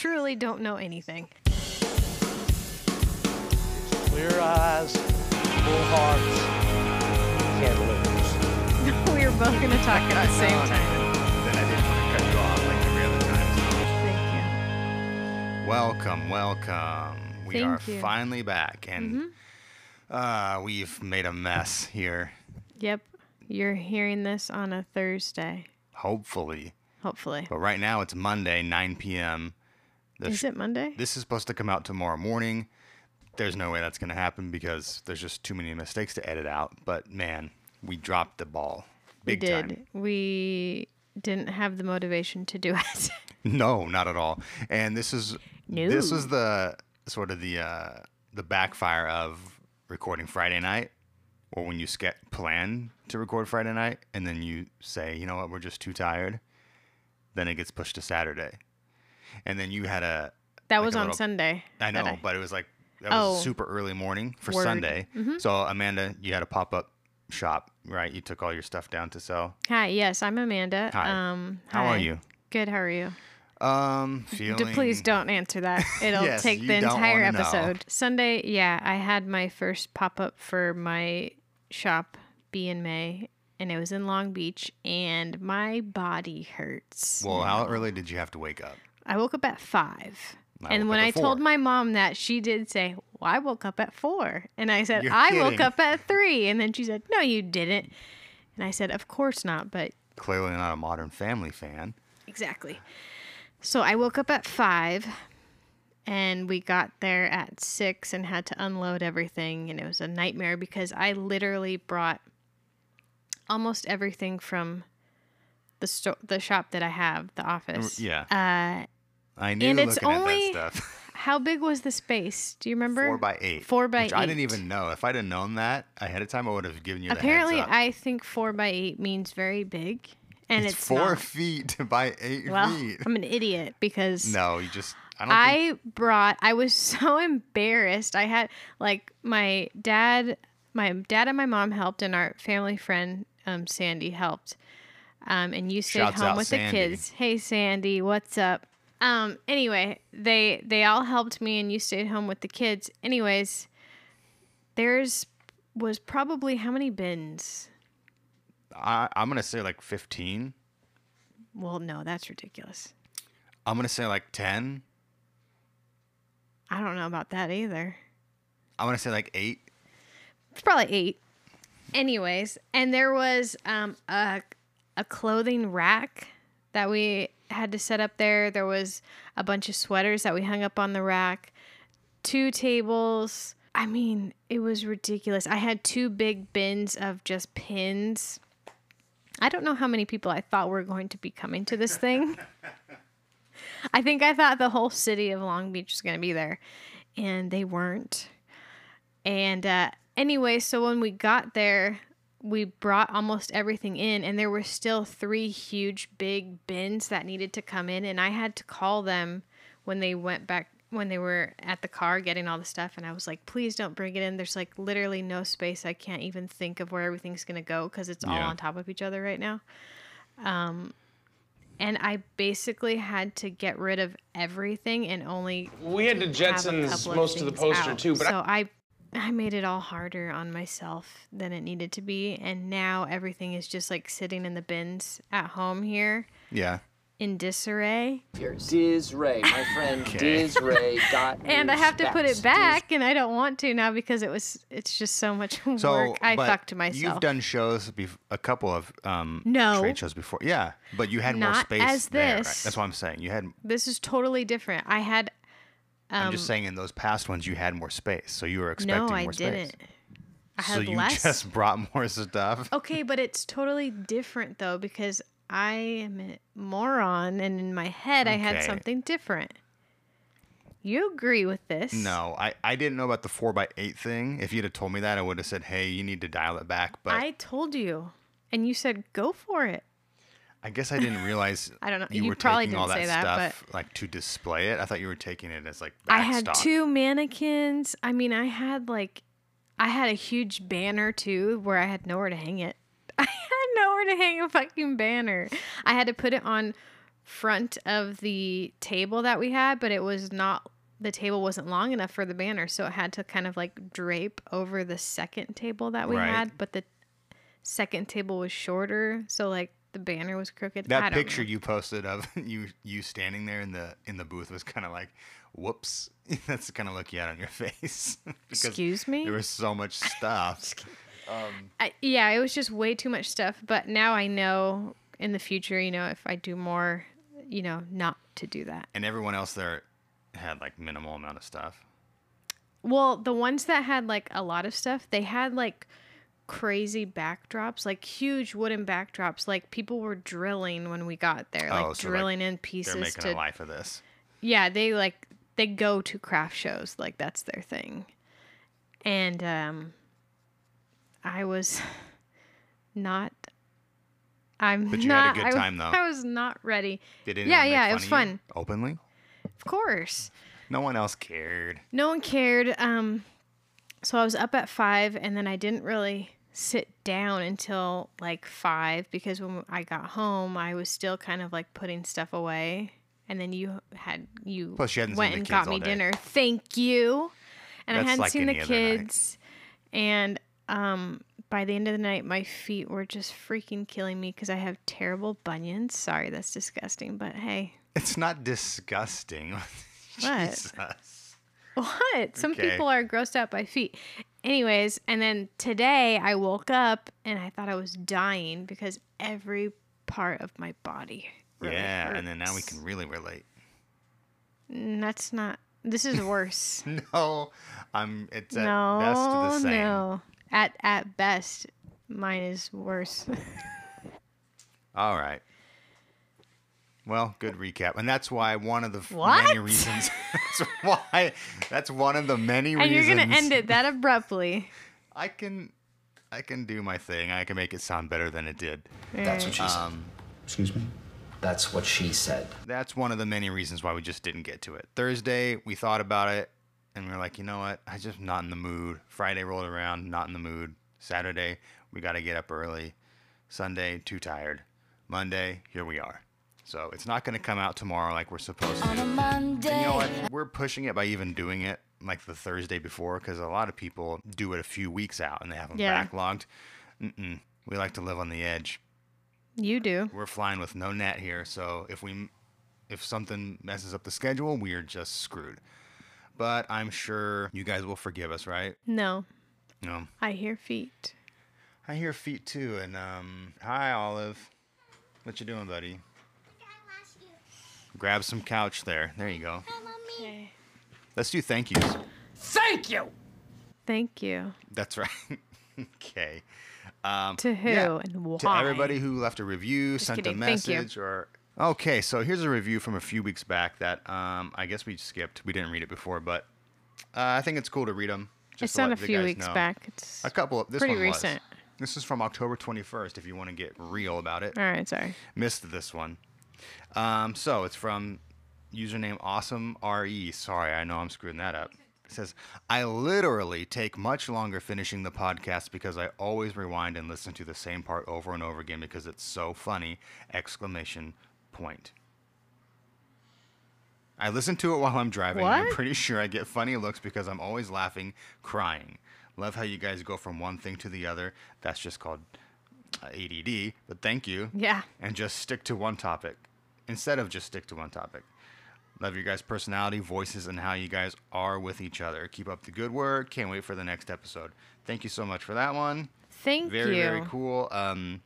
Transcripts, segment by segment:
truly don't know anything. Clear eyes, full hearts, can't lose. we were both going to talk at the same No, no, time. Then I didn't want to cut you off like every other time. Thank Welcome, welcome. We Thank are you. Mm-hmm. finally back, and uh, we've made a mess here. Yep. You're hearing this on a Thursday, Hopefully, hopefully. but right now it's Monday, 9 p.m. The Is it Monday? This is supposed to come out tomorrow morning. There's no way that's going to happen because there's just too many mistakes to edit out. But man, we dropped the ball, we did. time. We didn't have the motivation to do it. No, not at all. And this is this No. was the sort of the uh, the backfire of recording Friday night, or when you ske- plan to record Friday night, and then you say, you know what, we're just too tired. Then it gets pushed to Saturday, and then you had a that Like was a on little- Sunday. I know, but it was like that was Oh. super early morning for Word. Sunday. So Amanda, you had a pop up shop, right? You took all your stuff down to sell. Hi, yes, I'm Amanda. Hi. Um, How are you? Good. How are you? Um, feeling. please don't answer that. It'll Yes, take the entire wanna know. episode. Sunday, yeah, I had my first pop up for my shop, B in May, and it was in Long Beach, and my body hurts. Well, how early did you have to wake up? I woke up at five. I and when I at told my mom that, she did say, Well, I woke up at four. And I said, You're I woke up at three. And then she said, No, you didn't. And I said, Of course not. But Clearly not a Modern Family fan. Exactly. So I woke up at five and we got there at six and had to unload everything. And it was a nightmare because I literally brought almost everything from the sto- the shop that I have, the office. Yeah, Uh, I knew and it's looking only- at that stuff. how big was the space? Do you remember? Four by eight. Four by which I didn't even know. If I'd have known that ahead of time, I would have given you the Apparently. I think four by eight means very big, and it's, it's, four not. feet by eight Well, feet. I'm an idiot because No, you just. I. I brought I was so embarrassed. I had like my dad my dad and my mom helped and our family friend um, Sandy helped. Um, and you stayed Shouts home with Sandy. the kids. Hey Sandy, what's up? Um, anyway, they they all helped me and you stayed home with the kids. Anyways, there's was probably how many bins? I, I'm gonna say like 15. Well, no, that's ridiculous. I'm gonna say like 10. I don't know about that either. I'm gonna say like eight. It's probably eight. Anyways, and there was um, a a clothing rack that we had to set up there. There was a bunch of sweaters that we hung up on the rack. Two tables. I mean, it was ridiculous. I had two big bins of just pins. I don't know how many people I thought were going to be coming to this thing. I think I thought the whole city of Long Beach was going to be there, and they weren't. And uh, anyway, so when we got there, we brought almost everything in, and there were still three huge, big bins that needed to come in. And I had to call them when they went back, when they were at the car getting all the stuff. And I was like, please don't bring it in. There's like literally no space. I can't even think of where everything's going to go because it's all Yeah. on top of each other right now. Um, and I basically had to get rid of everything and only We had to have Jetsons couple most of the poster out. too, but so I, I made it all harder on myself than it needed to be, and now everything is just like sitting in the bins at home here Yeah. in disarray, Here, Diz Ray, my friend Okay. Diz Ray got and I have to put it back, and I don't want to now because it was it's just so much So work. I fucked myself. You've done shows, bef- a couple of um, No. trade shows before. Yeah, but you had more space as there. right? That's what I'm saying. You had. this is totally different. I had I'm Um, just saying in those past ones you had more space, so you were expecting more. no, I more didn't. space. I so had you less. just brought more stuff. Okay, but it's totally different though because I am a moron and in my head I had something different. You agree with this? No, I, I didn't know about the four by eight thing. If you'd have told me that, I would have said, "Hey, you need to dial it back." But I told you. And you said go for it. I guess I didn't realize I don't know. you, You were probably taking all that say that, stuff like to display it. I thought you were taking it as like I had stock. two mannequins. I mean, I had like I had a huge banner too where I had nowhere to hang it. I had nowhere to hang a fucking banner. I had to put it on front of the table that we had, but it was not the table wasn't long enough for the banner, so it had to kind of like drape over the second table that we Right. had, but the second table was shorter, so like the banner was crooked. That picture know. you posted of you you standing there in the in the booth was kind of like, whoops. That's the kind of look you had on your face. Excuse me? There was so much stuff. Um, I, yeah, it was just way too much stuff. But now I know in the future, you know, if I do more, you know, not to do that. and everyone else there had like minimal amount of stuff. Well, the ones that had like a lot of stuff, they had like crazy backdrops, like huge wooden backdrops. Like people were drilling when we got there, like Oh, so, like, drilling in pieces. They're making to. a life of this. Yeah, they like they go to craft shows, like that's their thing. And um, I was not. I'm But you had a not. good I, time, though. I was not ready. Did Yeah, anyone make yeah, it was fun. Openly? Of course. No one else cared. no one cared. Um, so I was up at five, and then I didn't really sit down until like five because when I got home, I was still kind of like putting stuff away. And then you had you Plus, you hadn't went and got me day. dinner. Thank you. And I hadn't like seen the kids. And um, by the end of the night, my feet were just freaking killing me because I have terrible bunions. Sorry, that's disgusting, but hey, It's not disgusting. What? What? Some Okay. people are grossed out by feet. Anyways, and then today I woke up and I thought I was dying because every part of my body. Really yeah, and then now we can really relate. Mm, That's not. This is worse. No, I'm. It's at no, best the same. no. At at best, mine is worse. All right. Well, good recap, and that's why one of the What? many reasons. that's why. That's one of the many and reasons. you're gonna end it that abruptly. I can, I can do my thing. I can make it sound better than it did. That's what she said. Um, Excuse me? That's what she said. that's one of the many reasons why we just didn't get to it. Thursday, we thought about it, and we are like, you know what? I just not in the mood. Friday rolled around, not in the mood. Saturday, we got to get up early. Sunday, too tired. Monday, here we are. So it's not going to come out tomorrow like we're supposed to. And you know what? We're pushing it by even doing it like the Thursday before because a lot of people do it a few weeks out and they have them Yeah. backlogged. Mm-mm. We like to live on the edge You do. we're flying with no net here, so if we if something messes up the schedule, we are just screwed. But I'm sure you guys will forgive us, right? No, No. I hear feet. I hear feet too, and um, hi Olive, what you doing, buddy? Grab some couch there. There you go. Okay. Let's do thank yous. Thank you! Thank you. That's right. okay. Um, To who yeah, and why? To everybody who left a review, sent kidding. a message, or okay. So here's a review from a few weeks back that um, I guess we skipped. We didn't read it before, but uh, I think it's cool to read them. It's not a few weeks back. It's A couple. This pretty one recent. was. This is from October 21st. If you want to get real about it, all right. Sorry. missed this one. Um, so it's from username awesome re. Sorry, I know I'm screwing that up. It says, I literally take much longer finishing the podcast because I always rewind and listen to the same part over and over again because it's so funny! Exclamation point. I listen to it while I'm driving. and I'm pretty sure I get funny looks because I'm always laughing, crying. Love how you guys go from one thing to the other. That's just called ADD, but thank you Yeah. and just stick to one topic instead of just stick to one topic. Love your guys' personality, voices, and how you guys are with each other. Keep up the good work. Can't wait for the next episode. Thank you so much for that one. Thank Very, you. very very cool. Um,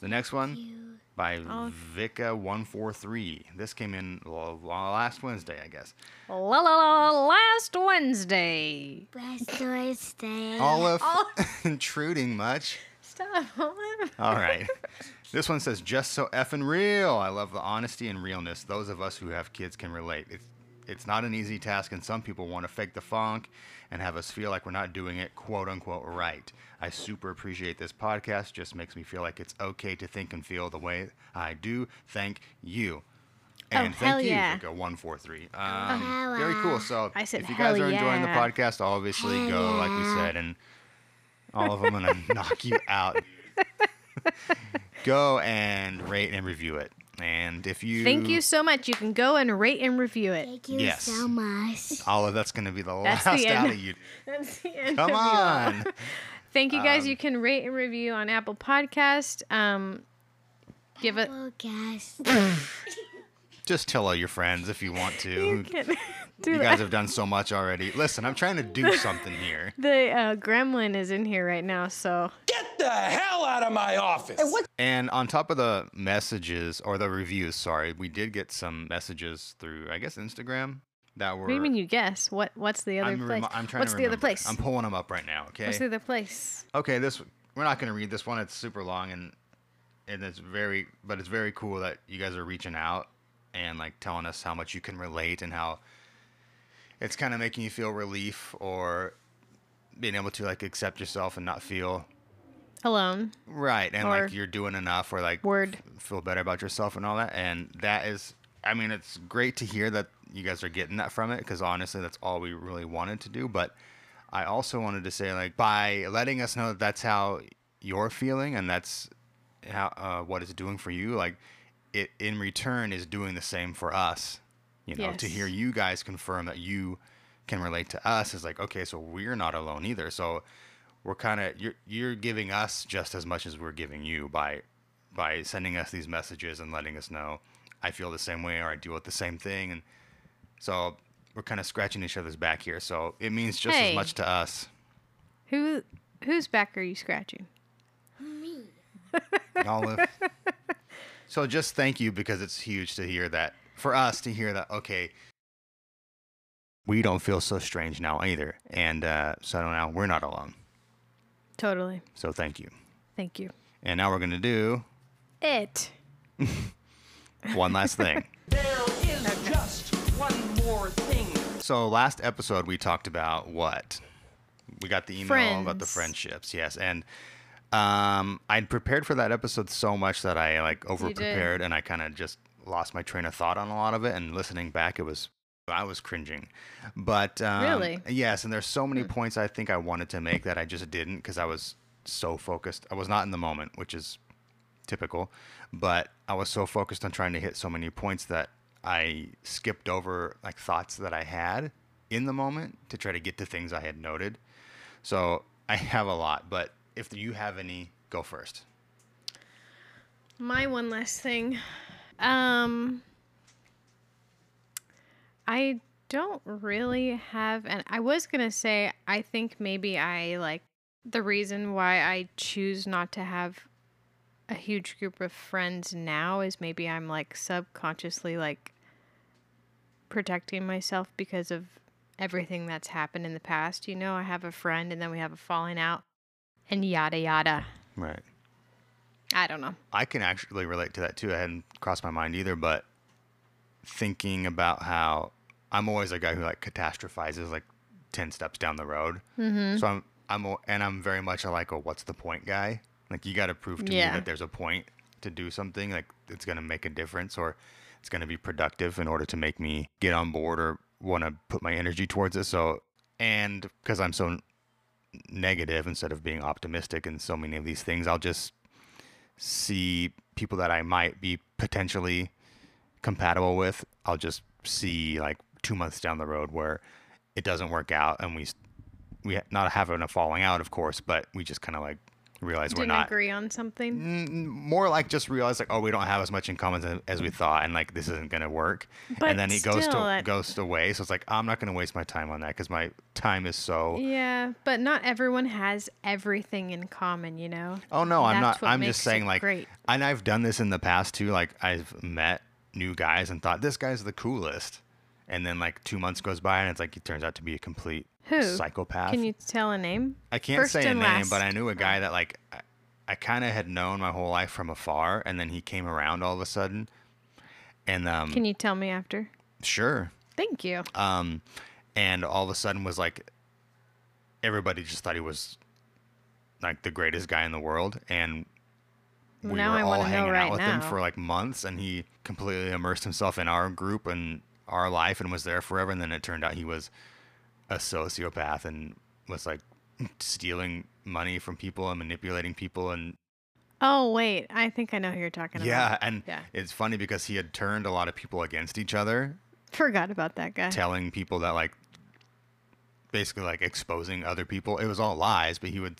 the next one by Oh. Vika143. This came in l- last Wednesday, I guess. La la la. la, Last Wednesday. Last Thursday. Olive, intruding much. Stop. Olive. All right. This one says, just so effing real. I love the honesty and realness. Those of us who have kids can relate. It's, it's not an easy task, and some people want to fake the funk and have us feel like we're not doing it quote unquote right. I super appreciate this podcast. Just makes me feel like it's okay to think and feel the way I do. Thank you. And Oh, hell thank you, yeah. Vika143. Um, very cool. So said, if you guys hell are enjoying the podcast, obviously go, like we said, and all of them to knock you out go and rate and review it. And if you Thank you so much. You can go and rate and review it. Thank you Yes. so much. Olive, that's going to be the That's last the out of you. That's the end Come on. Thank you guys. Um, you can rate and review on Apple Podcast. Um, give it. Guys. Just tell all your friends if you want to. You can do You that. guys have done so much already. Listen, I'm trying to do something here. The uh, gremlin is in here right now, so Get the hell out of my office. And on top of the messages or the reviews, sorry, we did get some messages through, I guess, Instagram that were. what do you mean you guess? What What's the other I'm, place? remi- I'm trying What's to the other place? I'm pulling them up right now. Okay. What's the other place? Okay, this we're not going to read this one. It's super long and and it's very, but it's very cool that you guys are reaching out and like telling us how much you can relate and how it's kind of making you feel relief or being able to like accept yourself and not feel Alone. right and like you're doing enough or like Word. f- feel better about yourself and all that and that is i mean it's great to hear that you guys are getting that from it because honestly that's all we really wanted to do but i also wanted to say like by letting us know that that's how you're feeling and that's how uh, what it's doing for you like it in return is doing the same for us you know to hear you guys confirm that you can relate to us is like okay so we're not alone either so we're kind of you're you're giving us just as much as we're giving you by by sending us these messages and letting us know I feel the same way or I deal with the same thing and so we're kind of scratching each other's back here so it means just Hey. as much to us Who Whose back are you scratching? Me. Olive. so just thank you because it's huge to hear that for us to hear that okay we don't feel so strange now either and uh, so now we're not alone Totally. so thank you Thank you. and now we're gonna do It. one last thing There is just one more thing. So last episode we talked about what? We got the email about the friendships, yes, and um, I'd prepared for that episode so much that I like over prepared and I kind of just lost my train of thought on a lot of it. And listening back, it was I was cringing, but um, Really? yes. And there's so many points I think I wanted to make that I just didn't because I was so focused. I was not in the moment, which is typical, but I was so focused on trying to hit so many points that I skipped over like thoughts that I had in the moment to try to get to things I had noted. So I have a lot, but if you have any, go first. My one last thing. Um I don't really have and I was to say I think maybe I like the reason why I choose not to have a huge group of friends now is maybe I'm like subconsciously like protecting myself because of everything that's happened in the past. You know, I have a friend and then we have a falling out and yada yada. Right. I don't know. I can actually relate to that too. I hadn't crossed my mind either, but thinking about how I'm always a guy who like catastrophizes like ten steps down the road. Mm-hmm. So I'm I'm and I'm very much a like a what's the point guy. Like you got to prove to Yeah. me that there's a point to do something like it's gonna make a difference or it's gonna be productive in order to make me get on board or want to put my energy towards it. So and because I'm so negative instead of being optimistic in so many of these things, I'll just see people that I might be potentially compatible with. I'll just see like two months down the road where it doesn't work out, and we we not having a falling out, of course, but we just kind of like realize we're Didn't not. agree on something. Mm, More like just realize like oh we don't have as much in common as, as we thought and like this isn't gonna work But and then he goes to that- goes away so it's like I'm not gonna waste my time on that because my time is so Yeah, but not everyone has everything in common, you know. Oh no, I'm That's not. I'm just saying like, great. and I've done this in the past too. Like I've met new guys and thought this guy's the coolest, and then like two months goes by and it's like he turns out to be a complete Who? psychopath. Can you tell a name? I can't First say a name, last. but I knew a guy that like I, I kind of had known my whole life from afar, and then he came around all of a sudden, and um, Can you tell me after? sure, Thank you. um, and all of a sudden was like everybody just thought he was like the greatest guy in the world, and we Now were I all hanging right out with him for like months, and he completely immersed himself in our group and our life, and was there forever. And then it turned out he was a sociopath and was like stealing money from people and manipulating people and Oh wait, I think I know who you're talking Yeah, about. and Yeah. And it's funny because he had turned a lot of people against each other, Forgot about that guy. telling people that like basically like exposing other people. It was all lies, but he would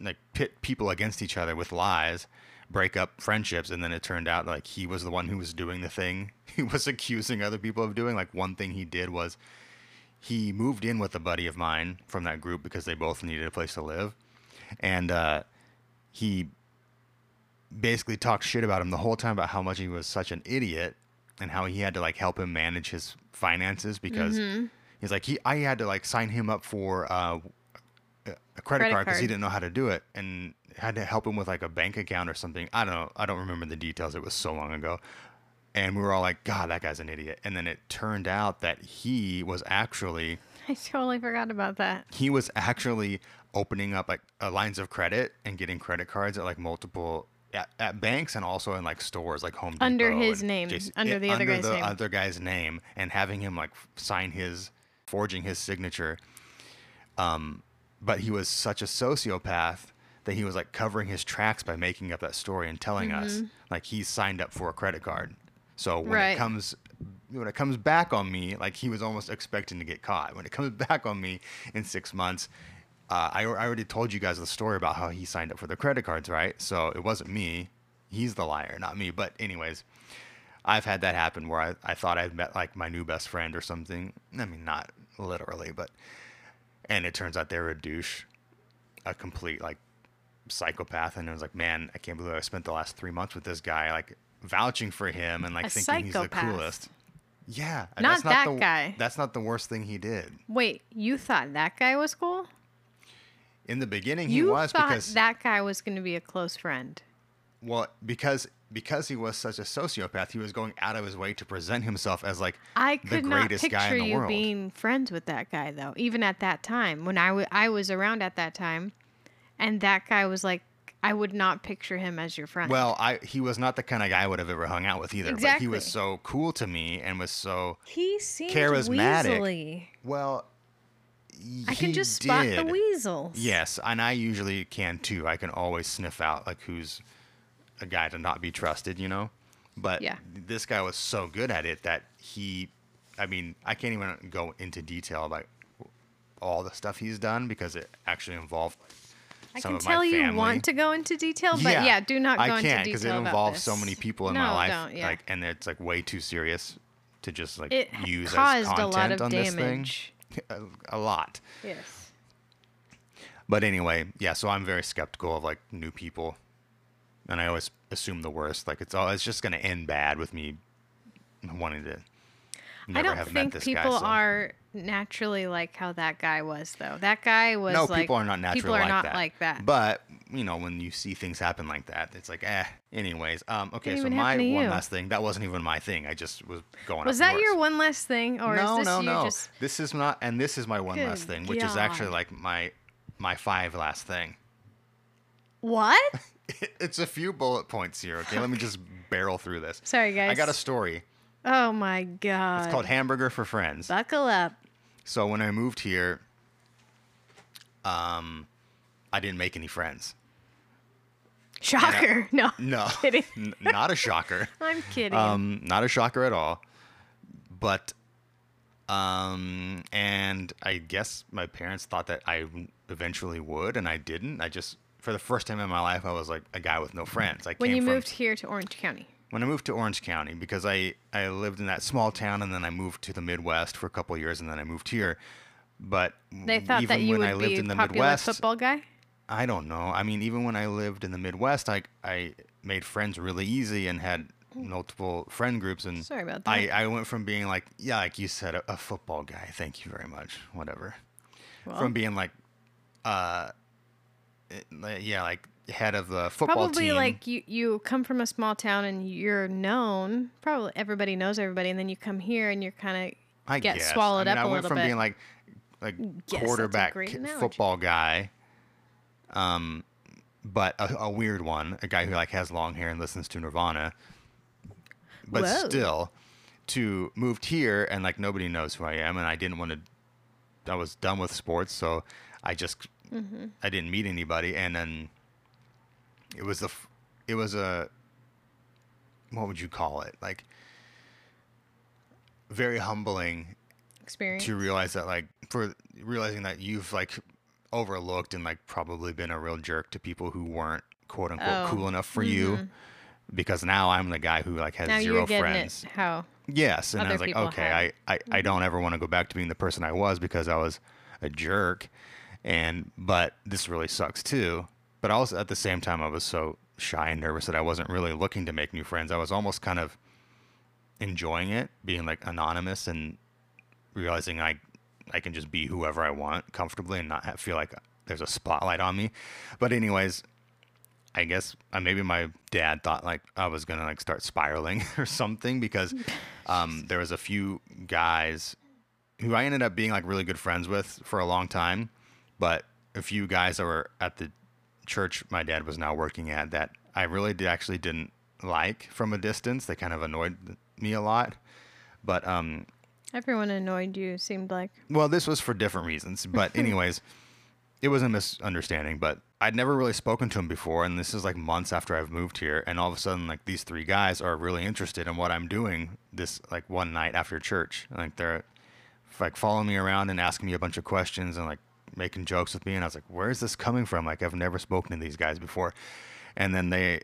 like pit people against each other with lies, break up friendships, and then it turned out like he was the one who was doing the thing he was accusing other people of doing. Like one thing he did was he moved in with a buddy of mine from that group because they both needed a place to live, and uh, he basically talked shit about him the whole time about how much he was such an idiot and how he had to like help him manage his finances because he's like he I had to like sign him up for uh, a a credit, Credit card because he didn't know how to do it and had to help him with like a bank account or something. I don't know. I don't remember the details. It was so long ago. And we were all like, God, that guy's an idiot. And then it turned out that he was actually I totally forgot about that. he was actually opening up like uh, lines of credit and getting credit cards at like multiple at, at banks and also in like stores like Home Depot Under his name, JC under yeah, the other under guy's the name. other guy's name and having him like sign his forging his signature um but he was such a sociopath that he was like covering his tracks by making up that story and telling us like he signed up for a credit card so when. Right. it comes when it comes back on me, like he was almost expecting to get caught. When it comes back on me in six months, uh, I, I already told you guys the story about how he signed up for the credit cards, right? So it wasn't me. He's the liar, not me. But anyways, I've had that happen where I, I thought I'd met like my new best friend or something. I mean, not literally, but and it turns out they're a douche, a complete like psychopath. And I was like, man, I can't believe I spent the last three months with this guy, like vouching for him and like A thinking he's the coolest. Yeah, Not that's not that the, guy. That's not the worst thing he did. Wait, you thought that guy was cool? In the beginning, he was thought because that guy was going to be a close friend. well, because because he was such a sociopath, he was going out of his way to present himself as like I the could not greatest guy picture in the you world. being friends with that guy though, even at that time when I wa- I was around at that time, and that guy was like, I would not picture him as your friend. Well, I he was not the kind of guy I would have ever hung out with either. But he was so cool to me and was so he seemed charismatic. weaselly. well. I can he just spot the did. weasels. Yes, and I usually can too. I can always sniff out like who's a guy to not be trusted, you know. But Yeah. this guy was so good at it that he, I mean, I can't even go into detail about all the stuff he's done because it actually involved I some can of my tell you want to go into detail, but yeah, do not go I into can't detail because it involves so many people in no, my life, Don't, yeah. like, and it's like way too serious to just like it use caused as a content lot of on this thing. a, a lot. Yes. But anyway, yeah. So I'm very skeptical of like new people, and I always assume the worst. Like it's all it's just gonna end bad with me wanting to. Never I don't have met think this people guy, so- are naturally like how that guy was, though. That guy was No, like people are not naturally people are like not that. like that. But you know, when you see things happen like that, it's like, eh. Anyways, um, okay. Didn't So my one you. last thing that wasn't even my thing. I just was going. was that your one last thing, or no, is this no, no. just? This is not, and this is my one last thing, which is actually like my my five last thing. What? it's a few bullet points here. Okay, let me just barrel through this. Sorry, guys. I got a story. Oh my god. It's called Hamburger for Friends. Buckle up. So when I moved here, um, I didn't make any friends. Shocker. No. No, Kidding. N- not a shocker. I'm kidding. Um, not a shocker at all. But, um, and I guess my parents thought that I eventually would, and I didn't. I just, for the first time in my life, I was like a guy with no friends. I when you from, moved here to Orange County. When I moved to Orange County because I I lived in that small town and then I moved to the Midwest for a couple of years and then I moved here. But They thought even that you when would I lived be in the popular Midwest, football guy. I don't know. I mean, even when I lived in the Midwest, I I made friends really easy and had multiple friend groups and Sorry about that. I I went from being like yeah like you said a, a football guy thank you very much whatever Well, from being like uh it- yeah like head of the football team. probably team like you you come from a small town and you're known. Probably everybody knows everybody, and then you come here and you're kind of I get guess. swallowed I mean, up I a went little from bit. being like like Yes, that's a quarterback football guy, um, but a, a weird one, a guy who like has long hair and listens to Nirvana, but Whoa. still, to moved here and like nobody knows who I am, and I didn't want to. I was done with sports, so I just Mm-hmm. I didn't meet anybody, and then it was the it was a what would you call it like very humbling Experience. to realize that like for realizing that you've like overlooked and like probably been a real jerk to people who weren't quote unquote Oh, cool enough for you mm-hmm. because now I'm the guy who like has now 0 you're friends. How? Yes, and I was like, okay, had. I, I, I mm-hmm. don't ever want to go back to being the person I was because I was a jerk, and but this really sucks too. But also at the same time, I was so shy and nervous that I wasn't really looking to make new friends. I was almost kind of enjoying it, being like anonymous and realizing I I can just be whoever I want comfortably and not feel like there's a spotlight on me. But anyways, I guess uh, maybe my dad thought like I was gonna like start spiraling or something because um, there was a few guys who I ended up being like really good friends with for a long time, but a few guys that were at the church my dad was now working at that I really did actually didn't like from a distance. They kind of annoyed me a lot, but um, Everyone annoyed you. Seemed like. well, this was for different reasons, but anyways, it was a misunderstanding. But I'd never really spoken to him before, and this is like months after I've moved here, and all of a sudden, like these three guys are really interested in what I'm doing this like one night after church. Like they're like following me around and asking me a bunch of questions and like making jokes with me, and I was like, "Where is this coming from?" Like I've never spoken to these guys before, and then they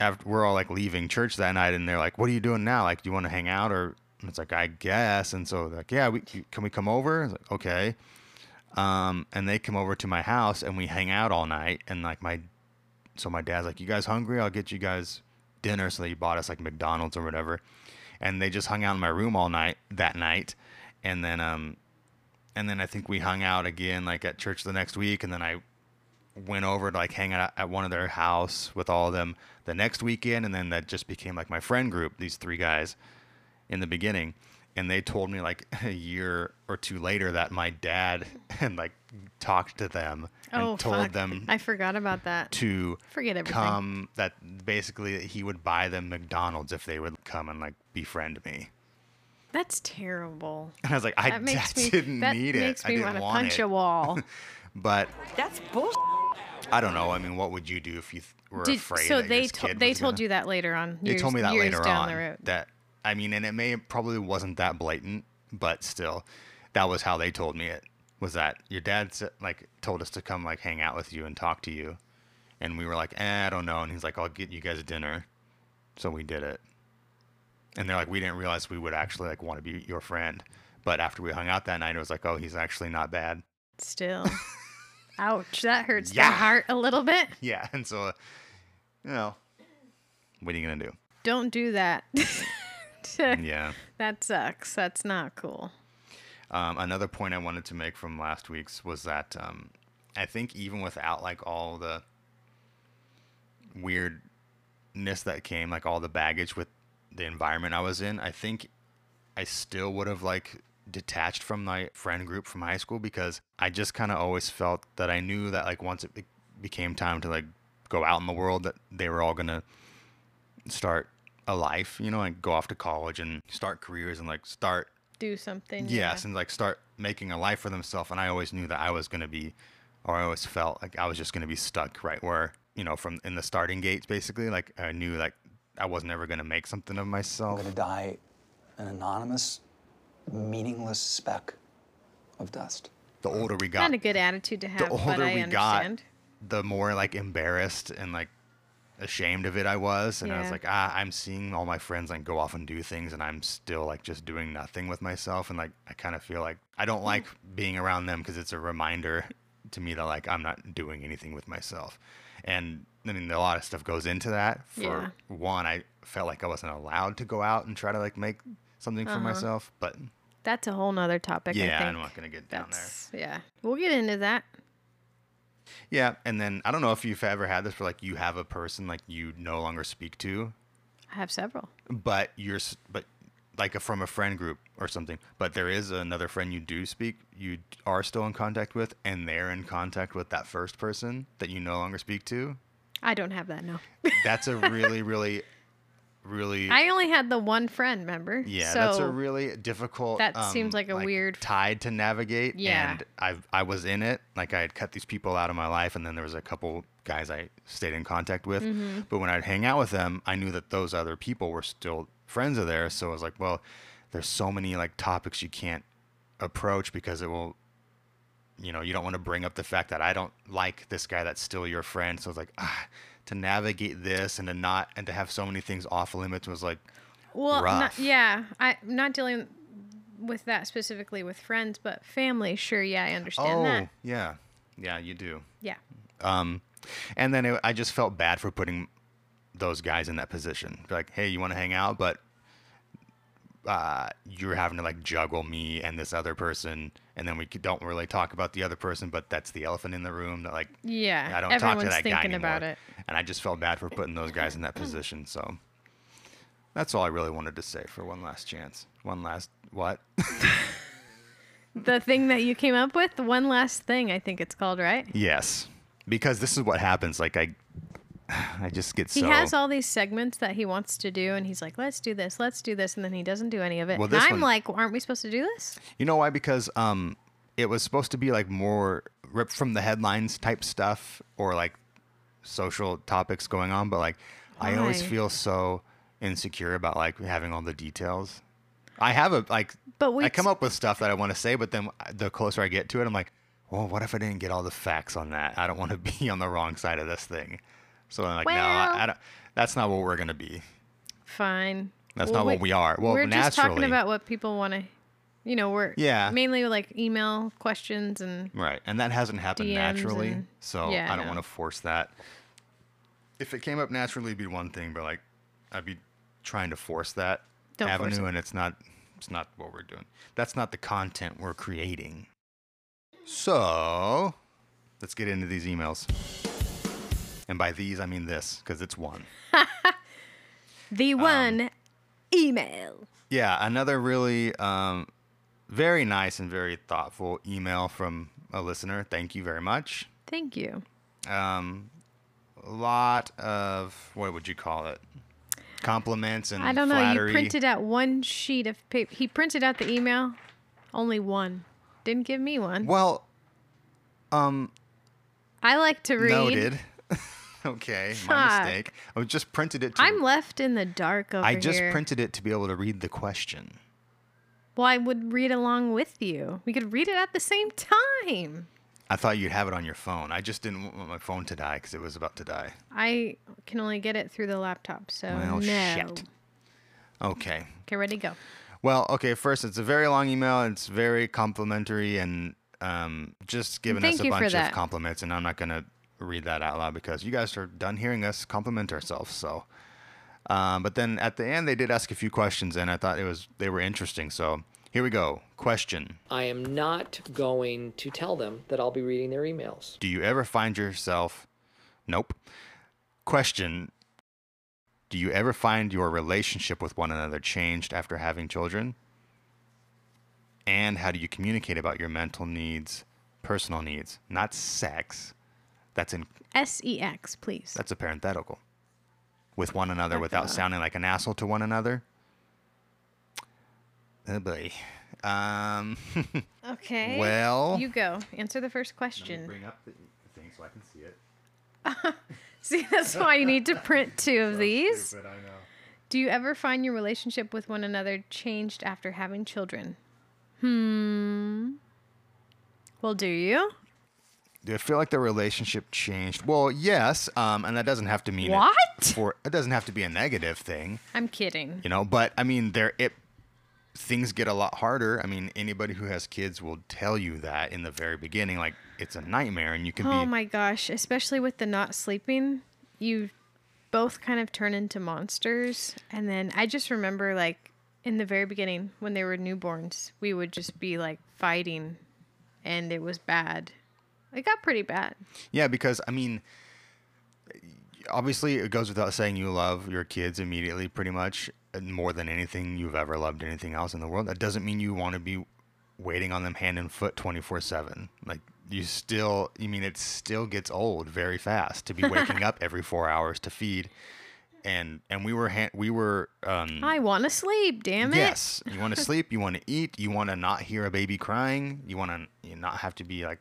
after we're all like leaving church that night and they're like what are you doing now? Like do you want to hang out? Or and it's like i guess. And so like yeah we can we come over? I was like okay. Um and they come over to my house and we hang out all night and like my so my dad's like you guys hungry? I'll get you guys dinner. So they bought us like mcdonald's or whatever. And they just hung out in my room all night that night. And then um and then i think we hung out again like at church the next week and then i went over to like hang out at one of their house with all of them the next weekend and then that just became like my friend group these three guys in the beginning and they told me like a year or two later that my dad had like talked to them and Oh, told fuck. them I forgot about that. to Forget everything. come that basically he would buy them McDonald's if they would come and like befriend me. That's terrible. And I was like, I That makes me. didn't that need makes it. me I didn't wanna want punch it. a wall. But That's bullshit. I don't know. I mean, what would you do if you th- were Did, afraid? so that they your to, kid they was told gonna- you that later on. They told me that later down on. the road. That I mean, and it may probably wasn't that blatant, but still, that was how they told me it. Was that your dad like told us to come like hang out with you and talk to you, and we were like, eh, I don't know, and he's like, I'll get you guys dinner, so we did it. And they're like, we didn't realize we would actually like want to be your friend, but after we hung out that night, it was like, oh, he's actually not bad. Still, ouch! That hurts Yeah. my heart a little bit. Yeah, and so, uh, you know, what are you gonna do? Don't do that. Yeah. That sucks. That's not cool. Um, another point I wanted to make from last week's was that um, I think even without like all the weirdness that came, like all the baggage with the environment I was in, I think I still would have like detached from my friend group from high school because I just kind of always felt that I knew that like once it be- became time to like go out in the world that they were all gonna start a life, you know, and go off to college and start careers and like start Do something. Yes, and like start making a life for themselves. And I always knew that I was going to be, or I always felt like I was just going to be stuck right where, you know, from in the starting gates, basically. Like I knew like I wasn't ever going to make something of myself. I'm gonna die an anonymous, meaningless speck of dust. The older we got, Not a good attitude to have, the but older I we understand. got, the more like embarrassed and like ashamed of it I was. And I was like, ah, I'm seeing all my friends like go off and do things, and I'm still like just doing nothing with myself. And like, I kind of feel like I don't like being around them because it's a reminder to me that like I'm not doing anything with myself. And I mean, a lot of stuff goes into that. For Yeah. one, I felt like I wasn't allowed to go out and try to like make something for uh-huh. myself. But That's a whole nother topic. I yeah, think. I'm not gonna get down there. Yeah. We'll get into that. Yeah, and then I don't know if you've ever had this where like you have a person like you no longer speak to, I have several. but you're but like a, from a friend group or something. But there is another friend you do speak, you are still in contact with, and they're in contact with that first person that you no longer speak to. I don't have that. No. That's a really really really I only had the one friend, remember? yeah, so that's a really difficult. that seems like a weird- tide to navigate. Yeah. and I I was in it. Like I had cut these people out of my life, and then there was a couple guys I stayed in contact with. Mm-hmm. But when I'd hang out with them, I knew that those other people were still friends of theirs. So I was like, well, there's so many like topics you can't approach because it will. You know, you don't want to bring up the fact that I don't like this guy that's still your friend. So it's like, ah, to navigate this and to not and to have so many things off limits was like well, not, yeah. I I'm not dealing with that specifically with friends, but family. Sure, yeah, I understand oh that. yeah yeah you do Yeah. um and then it, i just felt bad for putting those guys in that position like hey you want to hang out but uh, you're having to like juggle me and this other person and then we don't really talk about the other person but that's the elephant in the room that like Yeah. i don't talk to that guy anymore about it. and i just felt bad for putting those guys in that position so that's all i really wanted to say for one last chance one last what The thing that you came up with, one last thing, I think it's called, right? yes because this is what happens like i i just get He so He has all these segments that he wants to do, and he's like, "Let's do this, let's do this," and then he doesn't do any of it. Well, And I'm one- like, "Aren't we supposed to do this?" You know why? Because um, it was supposed to be like more ripped from the headlines type stuff or like social topics going on, but like I always feel so insecure about like having all the details. I have a like, But we I come up with stuff that I want to say, but then the closer I get to it, I'm like, well, what if I didn't get all the facts on that? I don't want to be on the wrong side of this thing. So I'm like, no, I, I don't. That's not what we're gonna be. Fine. That's not what we are. Well, we're just talking about what people want to, you know, we're Yeah. mainly like email questions and Right. And that hasn't happened DMs naturally. and- so yeah, I don't no. want to force that. If it came up naturally, it'd be one thing, but like I'd be trying to force that Don't force avenue it. and it's not it's not what we're doing. That's not the content we're creating. So let's get into these emails. And by these I mean this, because it's one. the Um, one email. Yeah, another really um, very nice and very thoughtful email from a listener. Thank you very much. Thank you. um, a lot of what would you call it? Compliments and I don't know. flattery. You printed out one sheet of paper. He printed out the email, only one. Didn't give me one. well, um, I like to read. noted. Okay, my Fuck. mistake. I just printed it. To, I'm left in the dark over I just here. printed it to be able to read the question. Well, I would read along with you. We could read it at the same time. I thought you'd have it on your phone. I just didn't want my phone to die because it was about to die. I can only get it through the laptop, so Well, no. shit. Okay. Okay, ready, go. Well, okay. First, it's a very long email. It's very complimentary and um, just giving Thank us a you for bunch that. of compliments. And I'm not gonna read that out loud because you guys are done hearing us compliment ourselves. So, um, but then at the end, they did ask a few questions, and I thought it was they were interesting. So here we go. Question: I am not going to tell them that I'll be reading their emails. Do you ever find yourself? Nope. Question: Do you ever find your relationship with one another changed after having children? And how do you communicate about your mental needs, personal needs, not sex? That's in S E X, please. that's a parenthetical. With one another without sounding like an asshole to one another. Oh boy. Um, okay. well- you go. Answer the first question. bring up the thing so I can see it. See, that's why you need to print two of these. But I know. Do you ever find your relationship with one another changed after having children? Hmm. Well, do you? Do I feel like the relationship changed? Well, yes, um, and that doesn't have to mean it What? for it doesn't have to be a negative thing, I'm kidding. you know. But I mean, there it things get a lot harder. I mean, anybody who has kids will tell you that in the very beginning, like it's a nightmare, and you can be Oh be my gosh, especially with the not sleeping, you both kind of turn into monsters. And then I just remember like in the very beginning when they were newborns, we would just be like fighting and it was bad. It got pretty bad. Yeah, because I mean, obviously, it goes without saying you love your kids immediately, pretty much, more than anything you've ever loved anything else in the world. That doesn't mean you want to be waiting on them hand and foot 24 7. Like, you still, I mean, it still gets old very fast to be waking up every four hours to feed. and and we were ha- we were um, I want to sleep. Damn it. Yes, you want to sleep, you want to eat, you want to not hear a baby crying, you want to not have to be like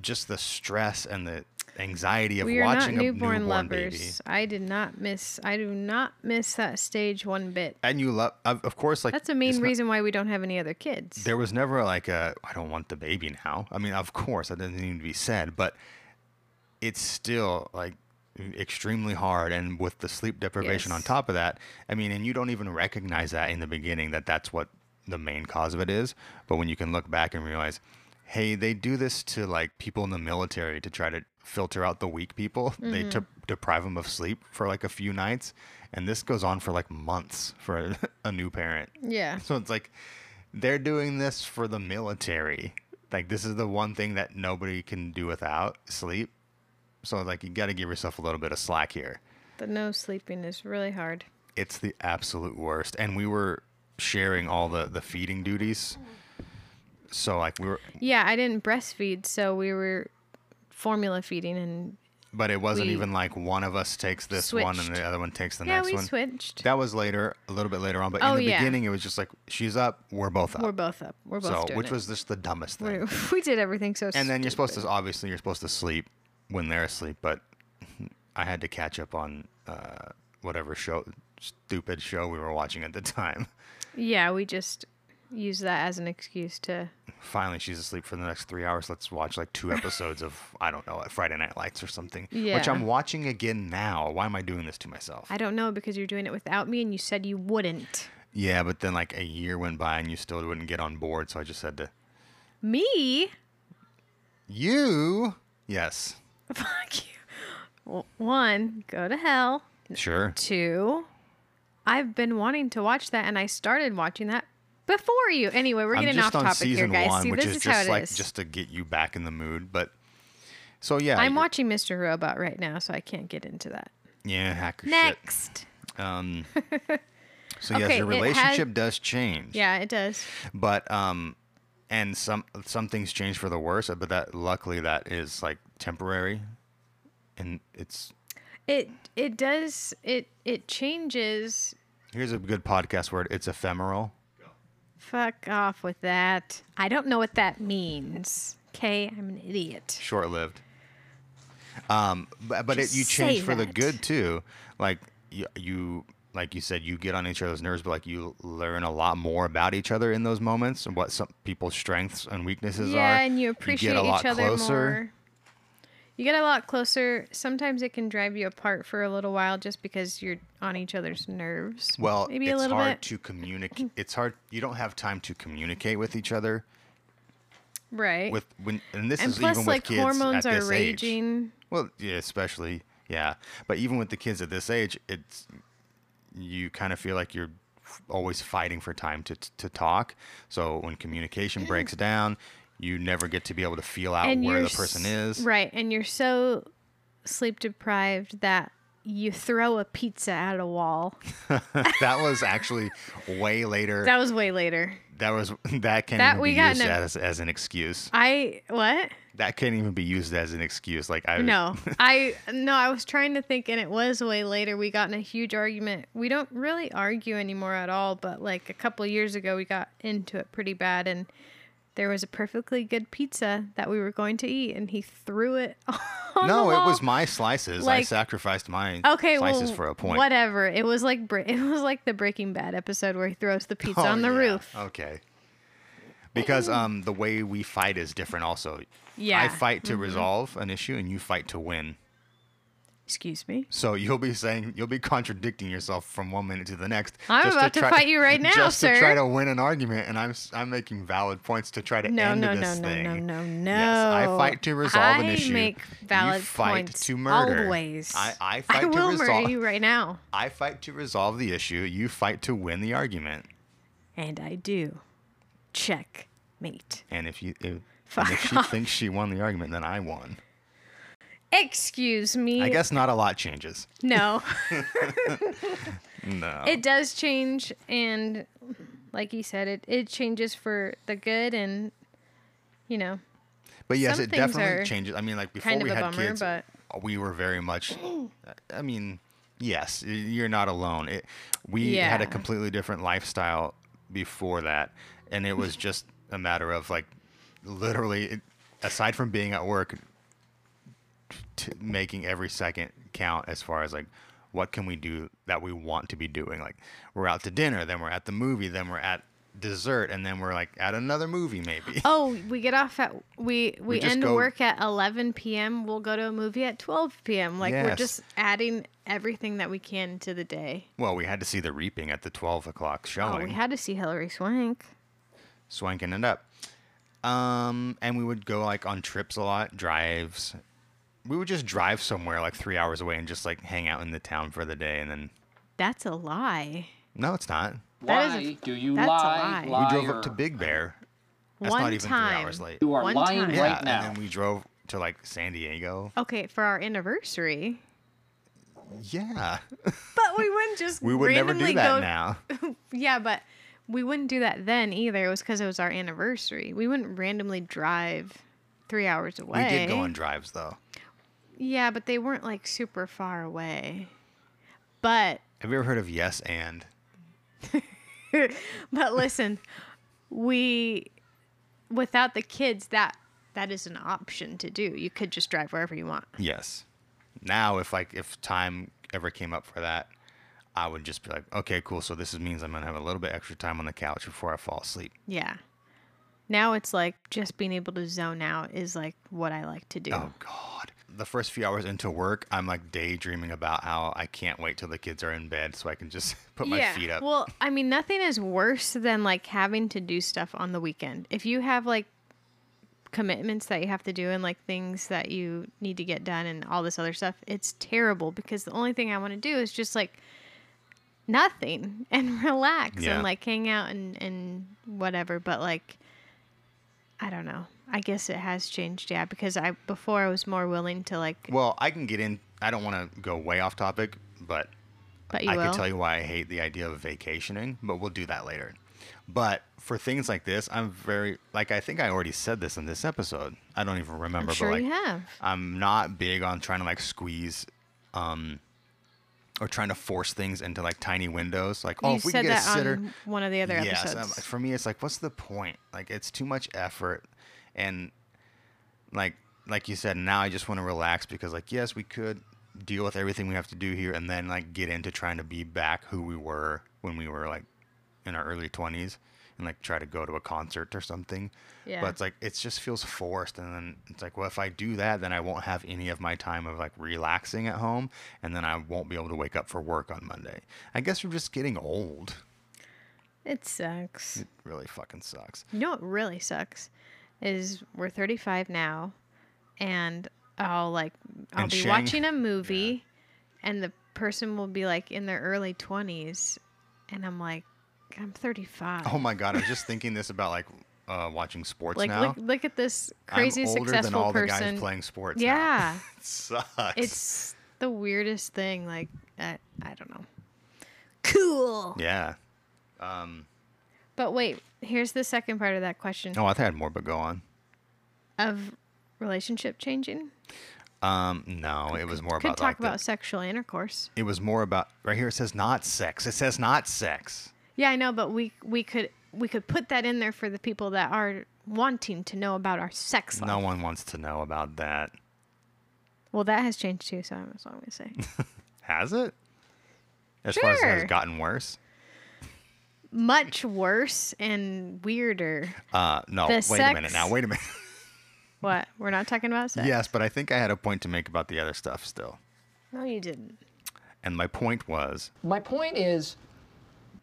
just the stress and the anxiety of We are watching a newborn, newborn baby. I did not miss. I do not miss that stage one bit. And you love, of, course, like That's the main it's not- reason why we don't have any other kids. there was never like a I don't want the baby now. I mean, of course, that doesn't need to be said, but it's still like extremely hard and with the sleep deprivation on top of that i mean and you don't even recognize that in the beginning that that's what the main cause of it is but when you can look back and realize hey they do this to like people in the military to try to filter out the weak people they Mm-hmm. to deprive them of sleep for like a few nights and this goes on for like months for a, a new parent yeah. so it's like they're doing this for the military. Like this is the one thing that nobody can do without sleep. So like you got to give yourself a little bit of slack here. The no sleeping is really hard. It's the absolute worst. And we were sharing all the the feeding duties. So like we were Yeah, I didn't breastfeed, so we were formula feeding, and but it wasn't We even like one of us takes this one and the other one takes the yeah, next we one. switched. That was later, a little bit later on, but Oh, in the yeah. beginning it was just like she's up, we're both up. We're both up. We're both so doing which it. was just the dumbest thing. We're- we did everything so. and then you're supposed to obviously you're supposed to sleep when they're asleep but i had to catch up on uh, whatever show stupid show we were watching at the time Yeah, we just use that as an excuse to. finally she's asleep for the next three hours let's watch like two episodes of i don't know friday night lights or something Yeah. which i'm watching again now why am i doing this to myself I don't know because you're doing it without me, and you said you wouldn't. yeah but then like a year went by and you still wouldn't get on board so i just had to Me? you yes Fuck you. Well, one, go to hell. sure Two, I've been wanting to watch that, and I started watching that before you. Anyway, we're I'm getting off topic here, guys. one, See, which this is is, how just it like is. just to get you back in the mood. But so yeah, I'm watching Mr. Robot right now, so I can't get into that. Yeah, hacker shit. Next. Um, so yes, Okay, your it has- relationship does change. Yeah, it does. But um, and some some things change for the worse. But that luckily that is like temporary, and it's It it does it it changes. here's a good podcast word. It's ephemeral. Fuck off with that. I don't know what that means. Okay, I'm an idiot. short lived. Um, but, but it, you change say for the good too. Like you, you, like you said, you get on each other's nerves, but like you learn a lot more about each other in those moments and what some people's strengths and weaknesses are. Yeah, and you get appreciate a lot each other closer. more. You get a lot closer. Sometimes it can drive you apart for a little while just because you're on each other's nerves. Well, maybe it's a little hard bit. to communicate. It's hard. You don't have time to communicate with each other. right. With when, and this and is plus, even with like kids hormones at are this age. raging. Well, yeah, especially yeah. But even with the kids at this age, it's you kind of feel like you're always fighting for time to to talk. So when communication breaks down, you never get to be able to feel out and where the person is. Right, and you're so sleep deprived that you throw a pizza at a wall. that was actually way later. That was way later. That was that can't That even we be got used a- as as an excuse. I what? That can't even be used as an excuse. Like I No, I no. I was trying to think, and it was way later. We got in a huge argument. We don't really argue anymore at all, but like a couple years ago, we got into it pretty bad, and there was a perfectly good pizza that we were going to eat, and he threw it. On no, it was my slices. I sacrificed my Okay, slices well, for a point. whatever. It was like it was like the Breaking Bad episode where he throws the pizza Oh, on the yeah. roof. Okay. Because um the way we fight is different also. Yeah. I fight to mhm. resolve an issue and you fight to win. Excuse me. So you'll be saying you'll be contradicting yourself from one minute to the next. I'm just about to try- fight you right now, sir. just to try to win an argument, and I'm I'm making valid points to try to No, end no, this no, no, thing. no, no, no. Yes, I fight to resolve an issue. I make valid you fight points to murder. always. I, I fight I to will resolve. murder you right now, I fight to resolve the issue. You fight to win the argument. and I do. Check, mate. And if you if, and if she off. thinks she won the argument, then I won. Excuse me. I guess not a lot changes. no. No. It does change, and like you said, it it changes for the good, and you know, But yes, it definitely changes. I mean, like before kind we of a had bummer, kids, but we were very much. I mean, Yes, you're not alone. It, we had a completely different lifestyle before that, and it was just a matter of like, literally, aside from being at work, t- making every second count as far as like, what can we do that we want to be doing? Like, we're out to dinner, then we're at the movie, then we're at dessert, and then we're like at another movie maybe. Oh, we get off at we we, just end go- work at 11 p.m. We'll go to a movie at 12 p.m. Like we're just adding everything that we can to the day. well, we had to see The Reaping at the 12 o'clock Oh, showing. we had to see Hilary Swank. swanking it up. Um, and we would go like on trips a lot, drives. We would just drive somewhere like three hours away and just like hang out in the town for the day, and then That's a lie. no, it's not. That Why is a- do you that's a lie? lie. We drove up to? Big Bear. That's One not even time. three hours late. You are One lying time. Yeah, right now. and then we drove to like San Diego. Okay, for our anniversary. Yeah, But we wouldn't just we would never randomly do that go now. Yeah, but we wouldn't do that then either. It was because it was our anniversary. We wouldn't randomly drive three hours away. We did go on drives though. Yeah, but they weren't like super far away. But Have you ever heard of Yes and? but listen, we without the kids that that is an option to do. You could just drive wherever you want. Yes. Now, if like if time ever came up for that, I would just be like, okay, cool. So this means I'm gonna have a little bit extra time on the couch before I fall asleep. Yeah. Now it's like just being able to zone out is like what I like to do. Oh God. The first few hours into work, I'm like daydreaming about how I can't wait till the kids are in bed so I can just put my feet up. Well, I mean, nothing is worse than like having to do stuff on the weekend. If you have like commitments that you have to do and like things that you need to get done and all this other stuff, it's terrible because the only thing I want to do is just like nothing and relax Yeah. and like hang out and, and whatever. But like, I don't know. I guess it has changed, yeah, because I before I was more willing to like, Well, I can get in. I don't want to go way off topic, but but I will. can tell you why I hate the idea of vacationing, but we'll do that later. But for things like this, I'm very like I think I already said this in this episode. I don't even remember, I'm sure but like you have. I'm not big on trying to like squeeze um or trying to force things into like tiny windows. Like, oh, you if we said can get a that sitter, on one of the other yes, episodes. for me, it's like, what's the point? Like, it's too much effort, and like, like you said, now I just want to relax because, like, yes, we could deal with everything we have to do here, and then like get into trying to be back who we were when we were like in our early twenties, and like try to go to a concert or something. Yeah. But it's like it just feels forced, and then it's like, well, if I do that, then I won't have any of my time of like relaxing at home, and then I won't be able to wake up for work on Monday. I guess we're just getting old. It sucks. It really fucking sucks. You know what really sucks is we're 35 now, and I'll like I'll And be Shang- watching a movie, and the person will be like in their early 20s, and I'm like, I'm 35. Oh my god, I was just thinking this about like uh, watching sports like now. look look at this crazy I'm older successful than all person. the guys playing sports. yeah, it sucks. it's the weirdest thing. Like I, I don't know. Cool. yeah. But wait, here's the second part of that question Oh, I think I had more, but go on. of relationship changing. Um, no, it was more about Could about talk like the- about sexual intercourse. it was more about right here. It says not sex. It says not sex. Yeah, I know, but we we could we could put that in there for the people that are wanting to know about our sex life. No one wants to know about that. Well, that has changed too, so that's what I'm gonna say. Has it? As far as it has gotten worse. Much worse and weirder. Uh, no. The wait a minute now. Wait a minute. What? We're not talking about sex. yes, but I think I had a point to make about the other stuff still. No, you didn't. And my point was, My point is,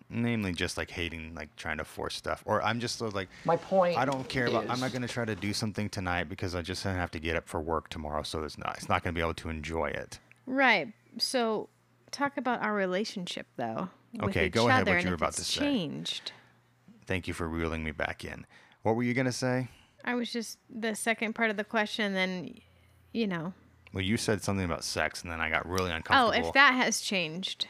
namely, just like hating, like trying to force stuff, or I'm just sort of like, my point. I don't care about. I'm not going to try to do something tonight because I just have to get up for work tomorrow. So it's not. It's not going to be able to enjoy it. Right. So, talk about our relationship though. Okay, go ahead, what you were about to say. Changed. Thank you for reeling me back in. What were you going to say? I was just the second part of the question. Then, you know. Well, you said something about sex, and then I got really uncomfortable. Oh, if that has changed.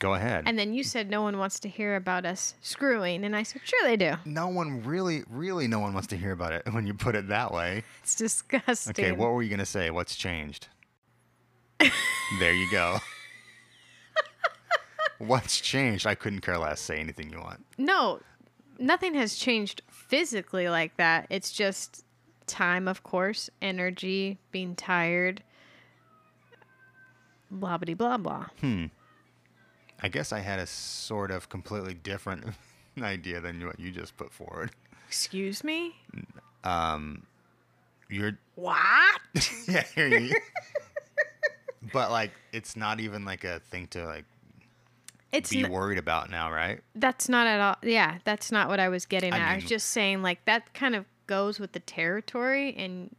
Go ahead. And then you said no one wants to hear about us screwing, and I said sure they do. no one really, really, no one wants to hear about it when you put it that way. It's disgusting. Okay, what were you going to say? What's changed? there you go. What's changed? I couldn't care less. Say anything you want. No, nothing has changed physically like that. It's just time, of course, energy, being tired, blah blah blah blah. Hmm. I guess I had a sort of completely different idea than what you just put forward. Excuse me? Um, you're What? yeah, but like, it's not even like a thing to like It's be n- worried about now, right? that's not at all. Yeah, that's not what I was getting I at. I was just saying like that kind of goes with the territory, and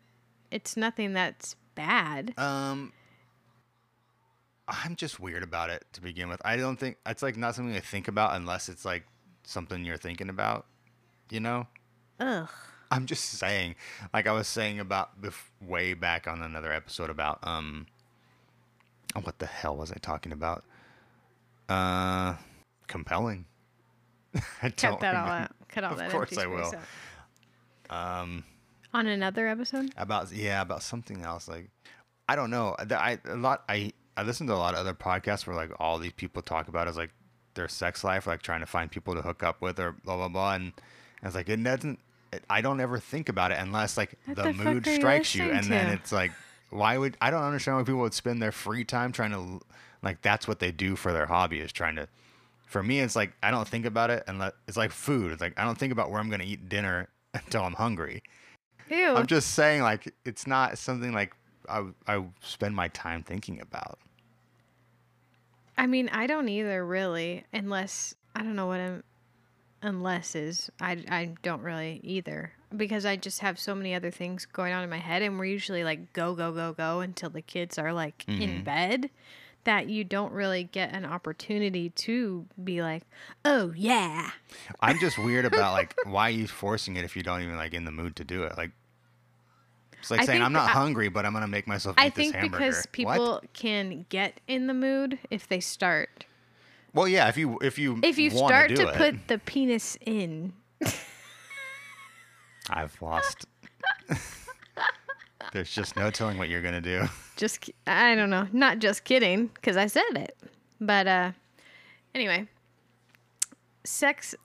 it's nothing that's bad. Um, I'm just weird about it to begin with. I don't think it's like not something to think about unless it's like something you're thinking about. You know. Ugh. I'm just saying, like I was saying about bef- way back on another episode about um, what the hell was I talking about? Uh, compelling. I Cut that all out. Cut all Of that. Of course I will. out. Um. On another episode. about yeah about something else like i don't know i a lot i i listen to a lot of other podcasts where like all these people talk about is like their sex life like trying to find people to hook up with or blah blah blah and I was like it doesn't it, i don't ever think about it unless like What the, the mood you strikes you and then it's like why would i don't understand why people would spend their free time trying to like that's what they do for their hobby is trying to for me it's like i don't think about it unless it's like food it's like i don't think about where i'm going to eat dinner until i'm hungry Ew. I'm just saying, like, it's not something like I, I spend my time thinking about. I mean, I don't either really, unless I don't know what I'm. Unless is I I don't really either because I just have so many other things going on in my head, and we're usually like go go go go until the kids are like in mm-hmm. bed. That you don't really get an opportunity to be like, oh yeah, I'm just weird about like why are you forcing it if you don't even like in the mood to do it? Like, it's like I saying I'm not I- hungry, but I'm gonna make myself I think because What? people can get in the mood if they start. Well, yeah, if you if you If you start to it. put the penis in, I've lost. There's just no telling what you're gonna do. just I don't know, not just kidding because I said it, but uh, anyway, sex.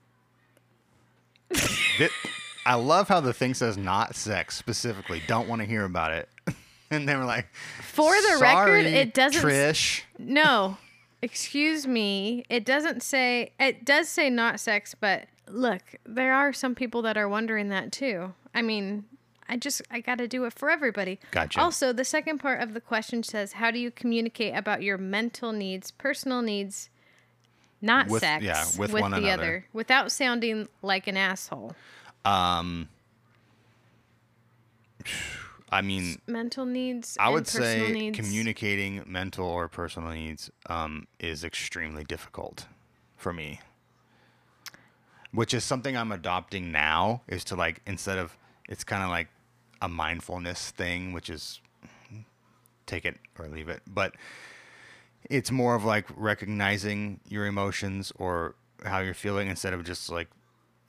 I love how the thing says not sex specifically. Don't want to hear about it. and they were like, For the record, it doesn't. Trish. No, excuse me. It doesn't say. It does say not sex, but look, there are some people that are wondering that too. I mean, I just I got to do it for everybody. Gotcha. Also, the second part of the question says, "How do you communicate about your mental needs, personal needs, not With- sex, yeah, with one the another. other, without sounding like an asshole?" Um, I mean, Mental needs. I would say needs. communicating mental or personal needs um, is extremely difficult for me. Which is something I'm adopting now is to like instead of it's kind of like a mindfulness thing, which is take it or leave it, but it's more of like recognizing your emotions or how you're feeling instead of just like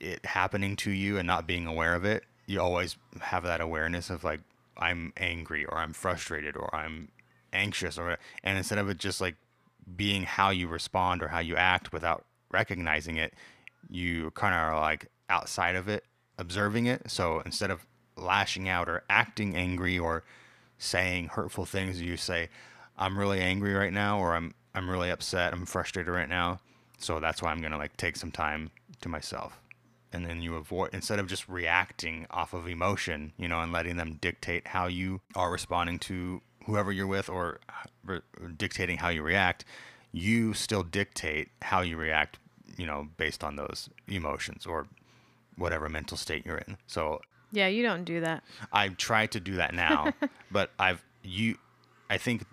it happening to you and not being aware of it. You always have that awareness of like I'm angry or I'm frustrated or I'm anxious or and instead of it just like being how you respond or how you act without recognizing it, you kind of are like outside of it, observing it. So instead of lashing out or acting angry or saying hurtful things, you say, "I'm really angry right now," or "I'm I'm really upset. I'm frustrated right now." So that's why I'm gonna like take some time to myself, and then you avoid instead of just reacting off of emotion, you know, and letting them dictate how you are responding to whoever you're with, or re- dictating how you react. You still dictate how you react, you know, based on those emotions or whatever mental state you're in. So Yeah, you don't do that. I try to do that now, but I've you, I think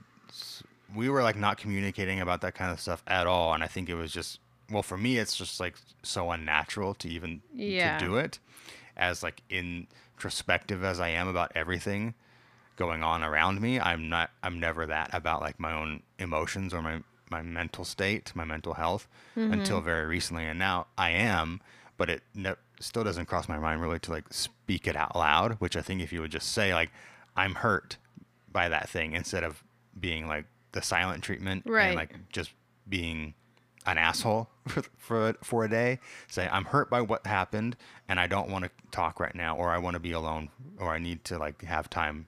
we were like not communicating about that kind of stuff at all, and I think it was just well for me it's just like so unnatural to even Yeah. to do it, as like introspective as I am about everything going on around me. I'm not. I'm never that about like my own emotions or my my mental state, my mental health until mm-hmm. very recently, and now I am. But it ne- still doesn't cross my mind really to like speak it out loud. Which I think if you would just say like I'm hurt by that thing instead of being like the silent treatment Right. and like just being an asshole for, for for a day. Say I'm hurt by what happened and I don't want to talk right now, or I want to be alone, or I need to like have time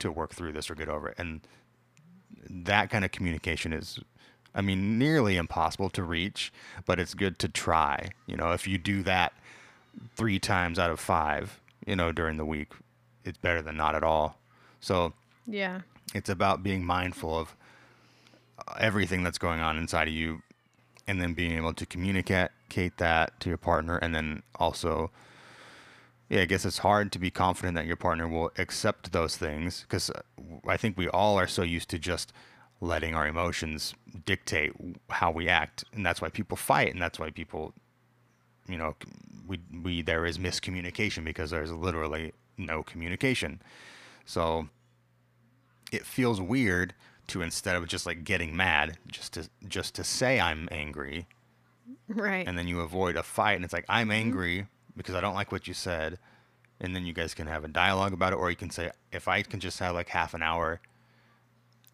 to work through this or get over it. And that kind of communication is, I mean, nearly impossible to reach, but it's good to try. You know, if you do that three times out of five, you know, during the week, it's better than not at all. So Yeah. it's about being mindful of uh, everything that's going on inside of you and then being able to communicate that to your partner and then also yeah i guess it's hard to be confident that your partner will accept those things because i think we all are so used to just letting our emotions dictate how we act. And that's why people fight. And that's why people you know we we there is miscommunication because there's literally no communication. So it feels weird to instead of just like getting mad just to just to say i'm angry. Right. and then you avoid a fight. And it's like i'm mm-hmm. angry because i don't like what you said. And then you guys can have a dialogue about it. Or you can say if i can just have like half an hour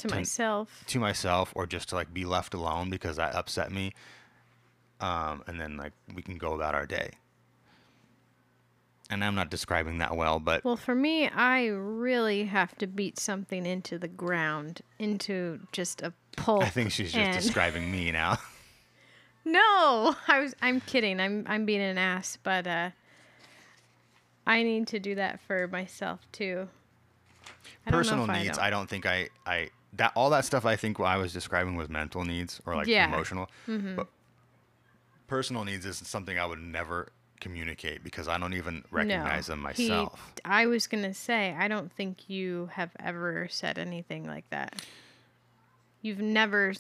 to ten- myself. to myself or just to like be left alone because that upset me um, and then like we can go about our day and i'm not describing that well but Well, for me, I really have to beat something into the ground, into just a pulp. i think she's just and- describing me now No, I was. I'm kidding. I'm. I'm being an ass, but uh, I need to do that for myself too. I personal I needs don't. I don't think I I that all that stuff I think what I was describing was mental needs or like Yeah. emotional. Mhm. But personal needs is something I would never communicate because I don't even recognize them He- myself. I was gonna say, I don't think you have ever said anything like that. You've never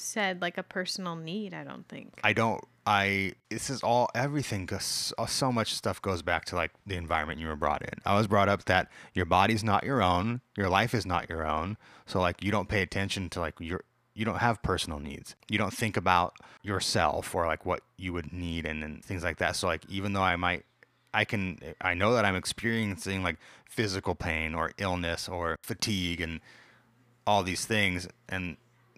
said like a personal need. I don't think. I don't I this is all everything goes uh, so much stuff goes back to like the environment you were brought in. I was brought up that your body's not your own, your life is not your own. So like you don't pay attention to like your you don't have personal needs. You don't think about yourself or like what you would need and, and things like that. So like even though I might I can I know that I'm experiencing like physical pain or illness or fatigue and all these things and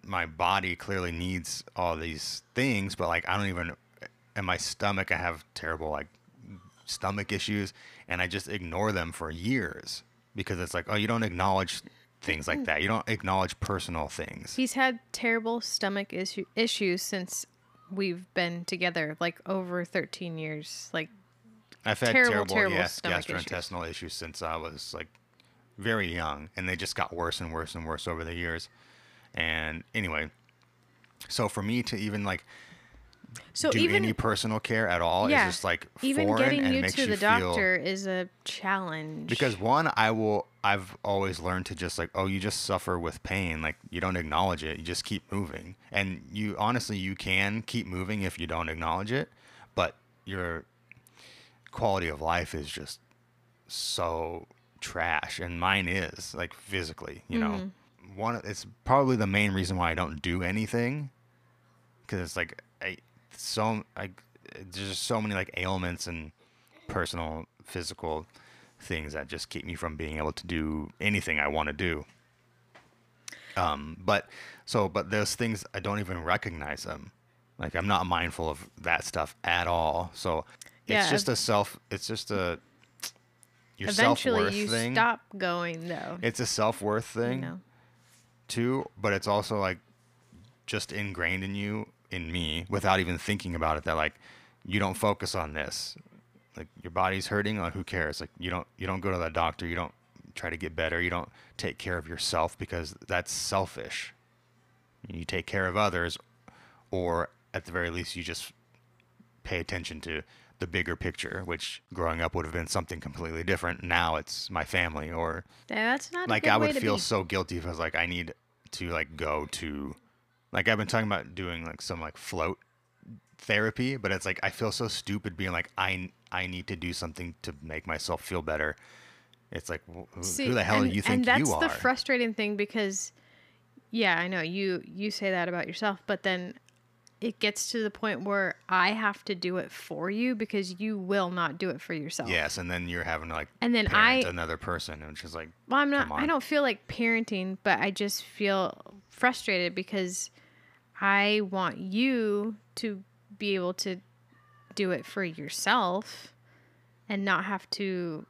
my body clearly needs all these things but like I don't even in my stomach I have terrible like stomach issues and I just ignore them for years because it's like oh you don't acknowledge things like that you don't acknowledge personal things He's had terrible stomach issue, issues since we've been together, like over 13 years. Like, I've had terrible, terrible, terrible yes, stomach issues. gastrointestinal issues. since I was like very young, and they just got worse and worse and worse over the years. And anyway, so for me to even like so do even any personal care at all yeah, is just like even foreign getting and you makes to you the feel doctor is a challenge. because one I will I've always learned to just like oh you just suffer with pain like you don't acknowledge it you just keep moving and you honestly you can keep moving if you don't acknowledge it but your quality of life is just so trash and mine is like physically you know Mm-hmm. One it's probably the main reason why I don't do anything because it's like I so I there's just so many like ailments and personal physical things that just keep me from being able to do anything I want to do. Um, but so but those things I don't even recognize them. Like I'm not mindful of that stuff at all. So it's Yeah, just a self. It's just a your eventually self-worth you thing. stop going though. It's a self worth thing too, but it's also like just ingrained in you, in me, without even thinking about it. That like you don't focus on this. Like your body's hurting. Like who cares? Like you don't you don't go to the doctor. You don't try to get better. You don't take care of yourself because that's selfish. You take care of others, or at the very least, you just pay attention to the bigger picture, which growing up would have been something completely different. Now it's my family or That's not a like I would feel be. so guilty if I was like I need to like go to like I've been talking about doing like some like float therapy, but it's like I feel so stupid being like I I need to do something to make myself feel better. It's like wh- who, See, who the hell and, do you think you are? and that's the frustrating thing because yeah i know you you say that about yourself but then it gets to the point where i have to do it for you because you will not do it for yourself. Yes, and then you're having to like And then I- another person, and it's just like well i'm not i don't feel like parenting but i just feel frustrated because I want you to be able to do it for yourself and not have to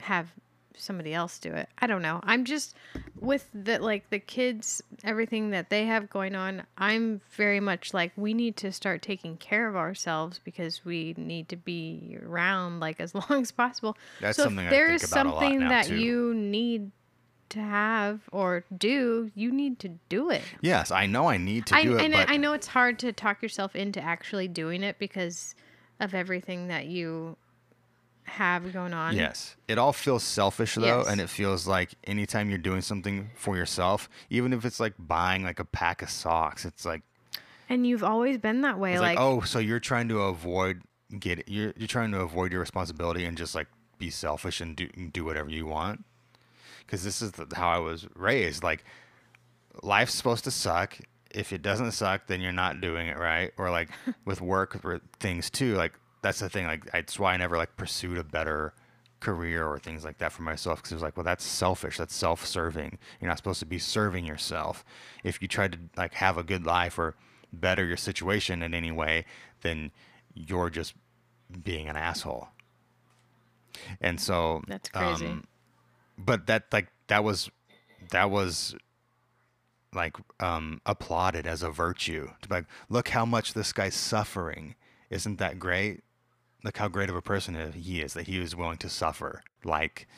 have somebody else do it. I don't know. I'm just with the like the kids everything that they have going on. I'm very much like we need to start taking care of ourselves because we need to be around like as long as possible. That's so something if there think is about a lot something that too. you need to have or do, you need to do it. Yes, I know I need to I, do it, and but I know it's hard to talk yourself into actually doing it because of everything that you have going on. Yes. It all feels selfish though, Yes. and it feels like anytime you're doing something for yourself, even if it's like buying like a pack of socks, it's like And you've always been that way. like, like, oh, so you're trying to avoid get it, you're you're trying to avoid your responsibility and just like be selfish and do do whatever you want. Cuz this is the, how I was raised. Like life's supposed to suck. If it doesn't suck, then you're not doing it right. Or like with work or things too. Like that's the thing. Like that's why I never like pursued a better career or things like that for myself because it was like, well, that's selfish. That's self-serving. You're not supposed to be serving yourself. If you try to like have a good life or better your situation in any way, then you're just being an asshole. And so That's crazy. um, but that like that was that was like um applauded as a virtue to be like look how much this guy's suffering isn't that great look how great of a person he is that he was willing to suffer like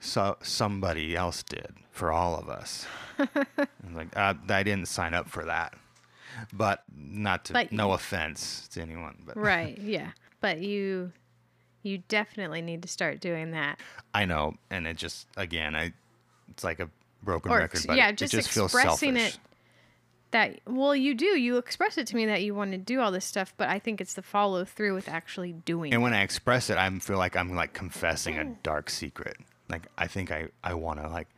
so somebody else did for all of us I'm like uh, i didn't sign up for that but not to But no offense to anyone but right, yeah. But you you definitely need to start doing that. i know and it just again i it's like a broken Or record but yeah, it, just it just feels expressing selfish it that well you do. You express it to me that you want to do all this stuff, but I think it's the follow through with actually doing And when I express it, I feel like I'm like confessing a dark secret. Like I think I I want to like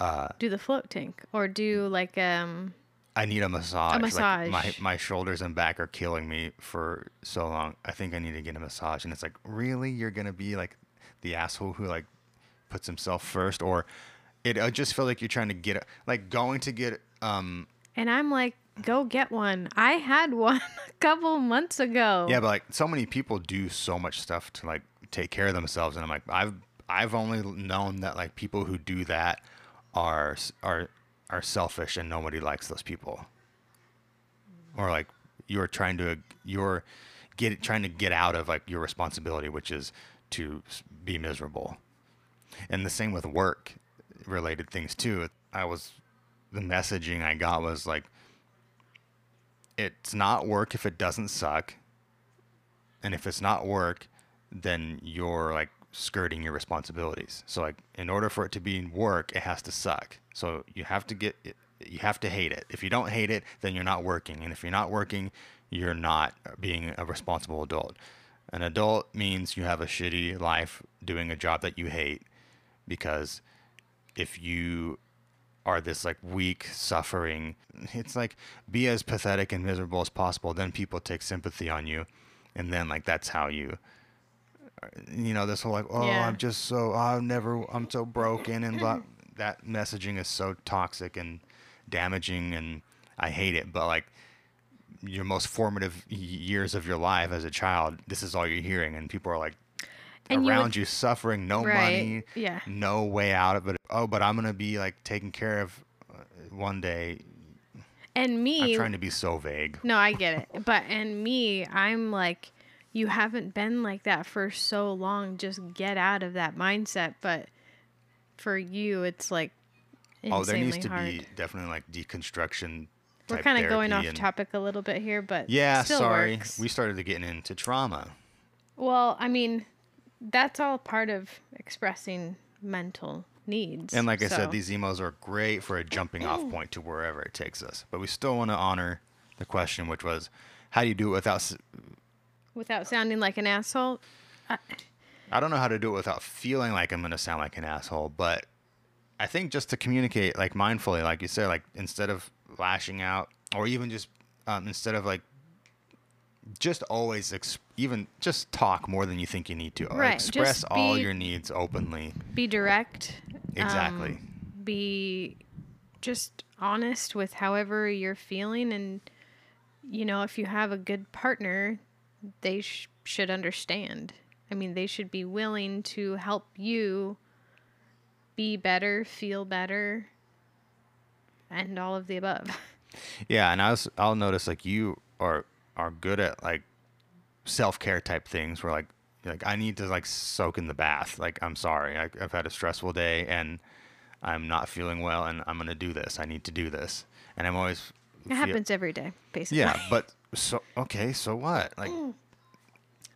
uh, Do the float tank or do like um I need a massage. Like my massage. my shoulders and back are killing me for so long. I think I need to get a massage. And it's like, really, you're gonna be like the asshole who like puts himself first, or it I just feel like you're trying to get a- like going to get um and I'm like go get one. I had one a couple months ago. Yeah, but like so many people do so much stuff to like take care of themselves, and I'm like, I've I've only known that like people who do that are are are selfish, and nobody likes those people. Or like you're trying to you're get trying to get out of like your responsibility, which is to be miserable. And the same with work related things too. I was the messaging I got was like it's not work if it doesn't suck. And if it's not work, then you're like skirting your responsibilities. So like in order for it to be work, it has to suck. So you have to get you have to hate it. If you don't hate it, then you're not working. And if you're not working, you're not being a responsible adult. An adult means you have a shitty life doing a job that you hate because if you are this like weak suffering it's like be as pathetic and miserable as possible then people take sympathy on you and then like that's how you you know this whole like oh Yeah. i'm just so oh, i'll never i'm so broken and blah that messaging is so toxic and damaging and i hate it but like your most formative years of your life as a child this is all you're hearing and people are like And you around would- you suffering no Right, money yeah. no way out of it oh but i'm gonna be like taken care of uh, one day And me i'm trying to be so vague No, I get it. But and me, I'm like, you haven't been like that for so long. Just get out of that mindset. But for you, it's like insanely oh there needs to hard. be definitely like deconstruction We're kind of going off topic a little bit here, but yeah sorry works. we started getting into trauma Well, I mean, that's all part of expressing mental needs. and like i so- said these emos are great for a jumping off point to wherever it takes us but we still want to honor the question which was how do you do it without without sounding like an asshole. I don't know how to do it without feeling like I'm gonna sound like an asshole, but I think just to communicate like mindfully, like you said, like instead of lashing out, or even just um, instead of like just always ex- even just talk more than you think you need to, or Right, express all your needs openly. Be direct. Exactly. um, be just honest with however you're feeling and you know if you have a good partner they sh- should understand i mean they should be willing to help you be better feel better and all of the above Yeah, and I was I'll notice like you are are good at like self care type things where like like I need to like soak in the bath. Like I'm sorry, I, I've had a stressful day and I'm not feeling well, and I'm gonna do this. I need to do this, and I'm always it feel- happens every day basically Yeah, but so okay, so what? Like mm.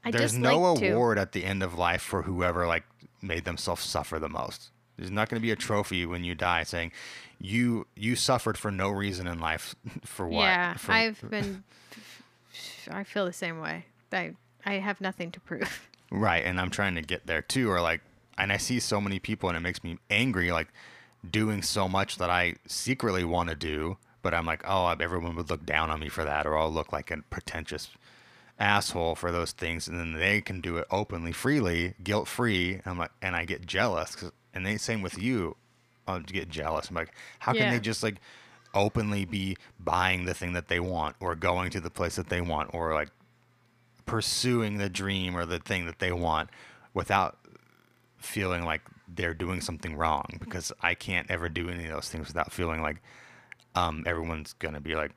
I there's just no like to. award at the end of life for whoever like made themselves suffer the most. There's not going to be a trophy when you die saying you you suffered for no reason in life for what? yeah For- i've been i feel the same way i i have nothing to prove Right, and I'm trying to get there too, or like, and I see so many people, and it makes me angry, like doing so much that I secretly want to do, but I'm like, oh, everyone would look down on me for that, or I'll look like a pretentious asshole for those things, and then they can do it openly, freely, guilt free. I'm like, and I get jealous, 'cause- and they same with you, I get jealous. I'm like, how can Yeah. they just like openly be buying the thing that they want, or going to the place that they want, or like pursuing the dream or the thing that they want without feeling like they're doing something wrong because I can't ever do any of those things without feeling like um, everyone's gonna be like,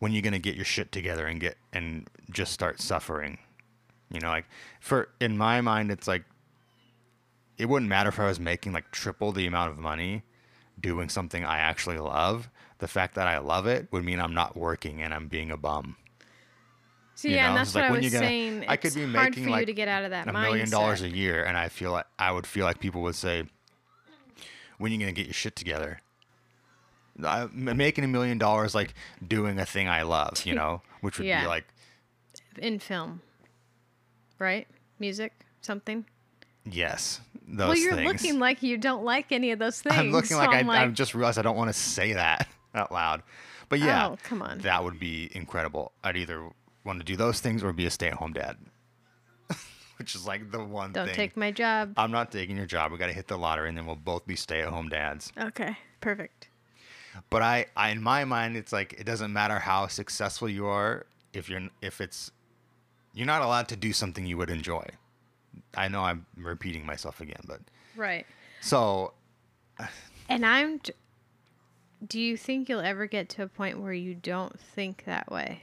when are you gonna get your shit together and get and just start suffering, you know, like for in my mind it's like it wouldn't matter if I was making like triple the amount of money doing something I actually love. The fact that I love it would mean I'm not working and I'm being a bum. So You yeah know, and that's what like, i was gonna- saying I could it's be hard making for you like to get out of that a million dollars a year, and I feel like I would feel like people would say, "When are you gonna get your shit together?" I, m- making a million dollars, like doing a thing I love, you know, which would Yeah. be like, in film right music something yes, those well you're things. looking like you don't like any of those things I'm looking so like I, I'm I just realized I don't want to say that out loud, but yeah, Oh, come on. that would be incredible. I'd either want to do those things or be a stay-at-home dad, which is like the one thing. don't thing. take my job I'm not taking your job. We got to hit the lottery, and then we'll both be stay-at-home dads. okay perfect But I, I, in my mind, it's like it doesn't matter how successful you are if you're if it's you're not allowed to do something you would enjoy. I know I'm repeating myself again, but right so and i'm j- do you think you'll ever get to a point where you don't think that way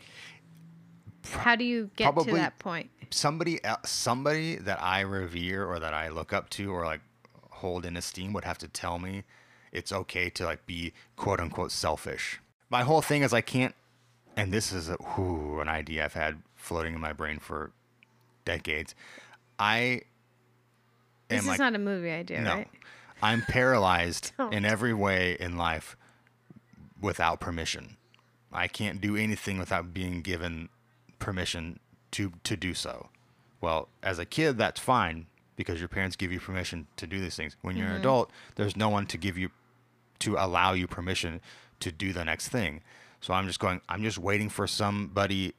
how do you get to that point somebody somebody that I revere or that I look up to or like hold in esteem would have to tell me it's okay to like be quote unquote selfish. My whole thing is I can't and this is a, whew, an idea I've had floating in my brain for decades. I this is like not a movie idea no. right I'm paralyzed in every way in life without permission. I can't do anything without being given permission to to do so. Well, as a kid, that's fine because your parents give you permission to do these things. When you're Mm-hmm. an adult, there's no one to give you to allow you permission to do the next thing. So I'm just going. I'm just waiting for somebody.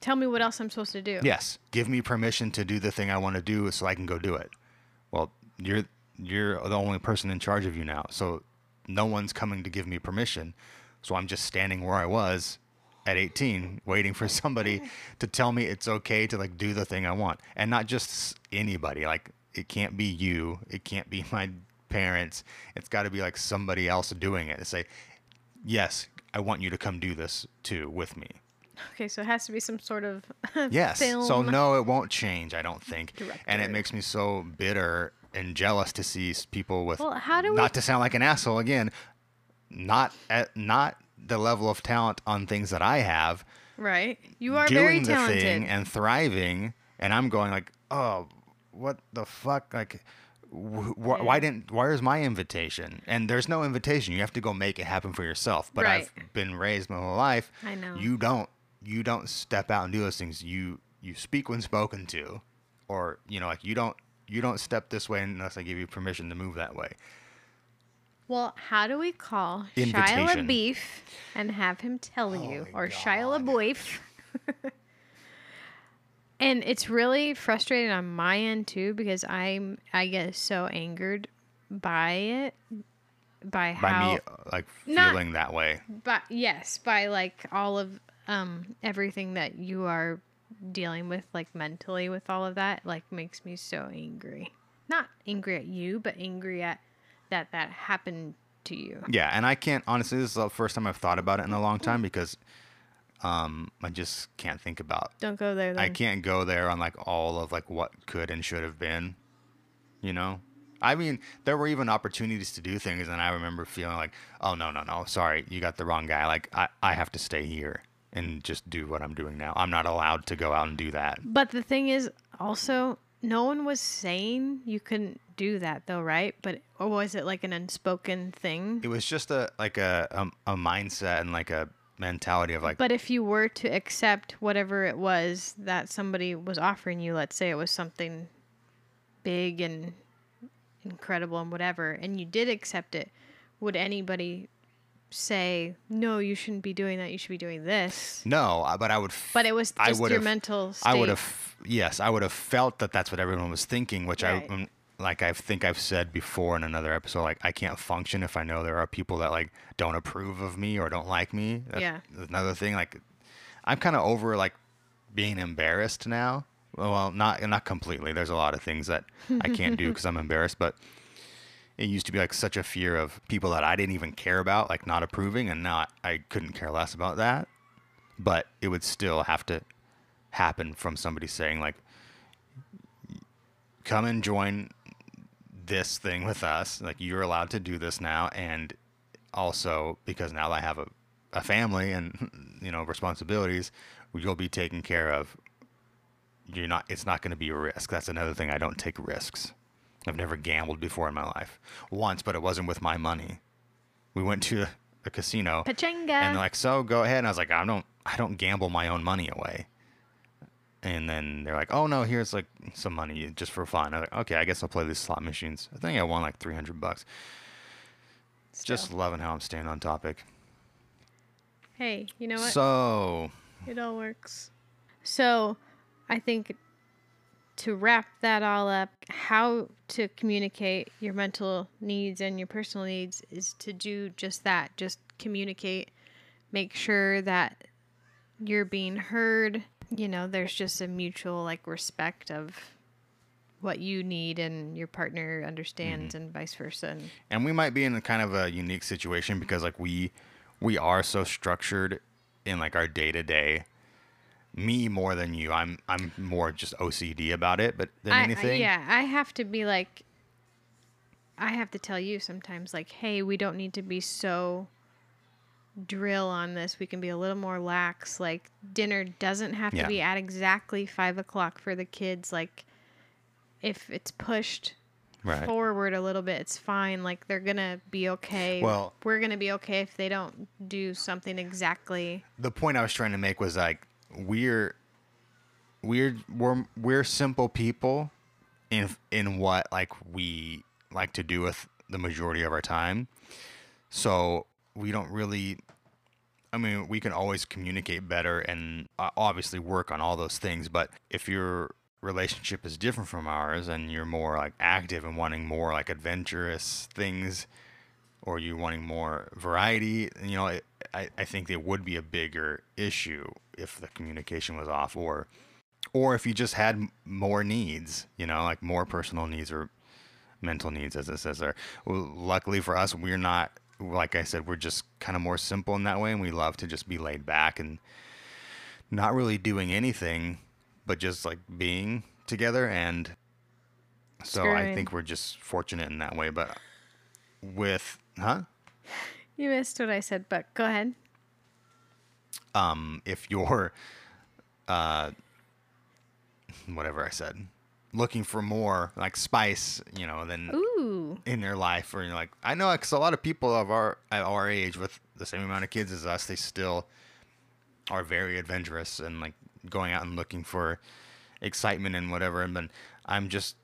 tell me what else i'm supposed to do Yes, give me permission to do the thing I want to do, so I can go do it. Well, you're you're the only person in charge of you now, so no one's coming to give me permission. So I'm just standing where I was at 18, waiting for somebody to tell me it's okay to like do the thing I want, and not just anybody. Like it can't be you, it can't be my parents. It's got to be like somebody else doing it. To say, yes, I want you to come do this too with me. okay so it has to be some sort of Yes. So no, it won't change. I don't think. And it makes me so bitter and jealous to see people with. Well, how do we- Not to sound like an asshole again. Not at not the level of talent on things that I have. right you are doing very the talented thing and thriving, and I'm going like, oh, what the fuck, like. wh- wh- Why didn't? Where's my invitation? And there's no invitation. You have to go make it happen for yourself. But Right. I've been raised my whole life. I know. You don't. You don't step out and do those things. You you speak when spoken to, or you know, like you don't you don't step this way unless I give you permission to move that way. Well, how do we call Shia. LaBeouf and have him tell you, or Shia LaBeouf? and it's really frustrating on my end too because I'm I get so angered by it by by how me uh, like feeling that way. but yes by like all of um everything that you are dealing with like mentally with all of that like makes me so angry not angry at you but angry at that that happened to you Yeah, and I can't honestly. This is the first time I've thought about it in a long time because um, I just can't think about. don't go there then. I can't go there on like all of like what could and should have been. You know, I mean, there were even opportunities to do things, and I remember feeling like, oh no, no, no, sorry, you got the wrong guy. Like I, I have to stay here and just do what I'm doing now. I'm not allowed to go out and do that. but the thing is also no one was saying you couldn't do that though right? But or was it like an unspoken thing? It was just a like a a, a mindset and like a mentality of like But if you were to accept whatever it was that somebody was offering you, let's say it was something big and incredible and whatever, and you did accept it, would anybody say, no, you shouldn't be doing that, you should be doing this? no, but I would. F- But it was I just your mental I would have, yes, I would have felt that that's what everyone was thinking, which Right. I, um, like I think I've said before in another episode, like I can't function if I know there are people that like don't approve of me or don't like me. That's Yeah. Another thing, like I'm kind of over like being embarrassed now. Well, not not completely. There's a lot of things that I can't do because I'm embarrassed, but it used to be like such a fear of people that I didn't even care about, like not approving, and now I couldn't care less about that. But it would still have to happen from somebody saying like, "Come and join this thing with us. Like you're allowed to do this now, and also because now I have a, a family and you know responsibilities, you'll be taken care of. You're not. It's not going to be a risk. That's another thing. I don't take risks. I've never gambled before in my life. Once, but it wasn't with my money. We went to a casino. Pechanga. And they're like, so go ahead. And I was like, I don't, I don't gamble my own money away. And then they're like, oh no, here's like some money just for fun. I was like, okay, I guess I'll play these slot machines. I think I won like 300 bucks. Just loving how I'm staying on topic. hey, you know what? So, It all works. So, I think to wrap that all up, how to communicate your mental needs and your personal needs is to do just that. Just communicate. Make sure that you're being heard. You know, there's just a mutual like respect of what you need and your partner understands mm-hmm. and vice versa. And and we might be in a kind of a unique situation because like we, we are so structured in like our day to day. Me more than you. I'm I'm more just OCD about it, but than I- I- anything. yeah, I have to be like, I have to tell you sometimes, like, hey, we don't need to be so drill on this. We can be a little more lax. Like, dinner doesn't have Yeah. to be at exactly five o'clock for the kids. Like, if it's pushed Right. forward a little bit, it's fine. Like, they're gonna be okay. Well- we're gonna be okay if they don't do something exactly. the point I was trying to make was like we're we're we're we're simple people in in what like we like to do with the majority of our time. So we don't really I mean, we can always communicate better and uh, obviously work on all those things, but if your relationship is different from ours and you're more like active and wanting more like adventurous things or you wanting more variety, you know, it, I, I think it would be a bigger issue if the communication was off or or if you just had more needs, you know, like more personal needs or mental needs, as it says there. Well, luckily for us, we're not, like I said, we're just kind of more simple in that way, and we love to just be laid back and not really doing anything, but just like being together. And so I think we're just fortunate in that way. But with, huh? You missed what I said, but go ahead. um, if you're, uh, whatever I said, looking for more like spice, you know, than Ooh. in their life, or you're like, I know, because a lot of people of our at our age with the same amount of kids as us, they still are very adventurous and like going out and looking for excitement and whatever. And then I'm just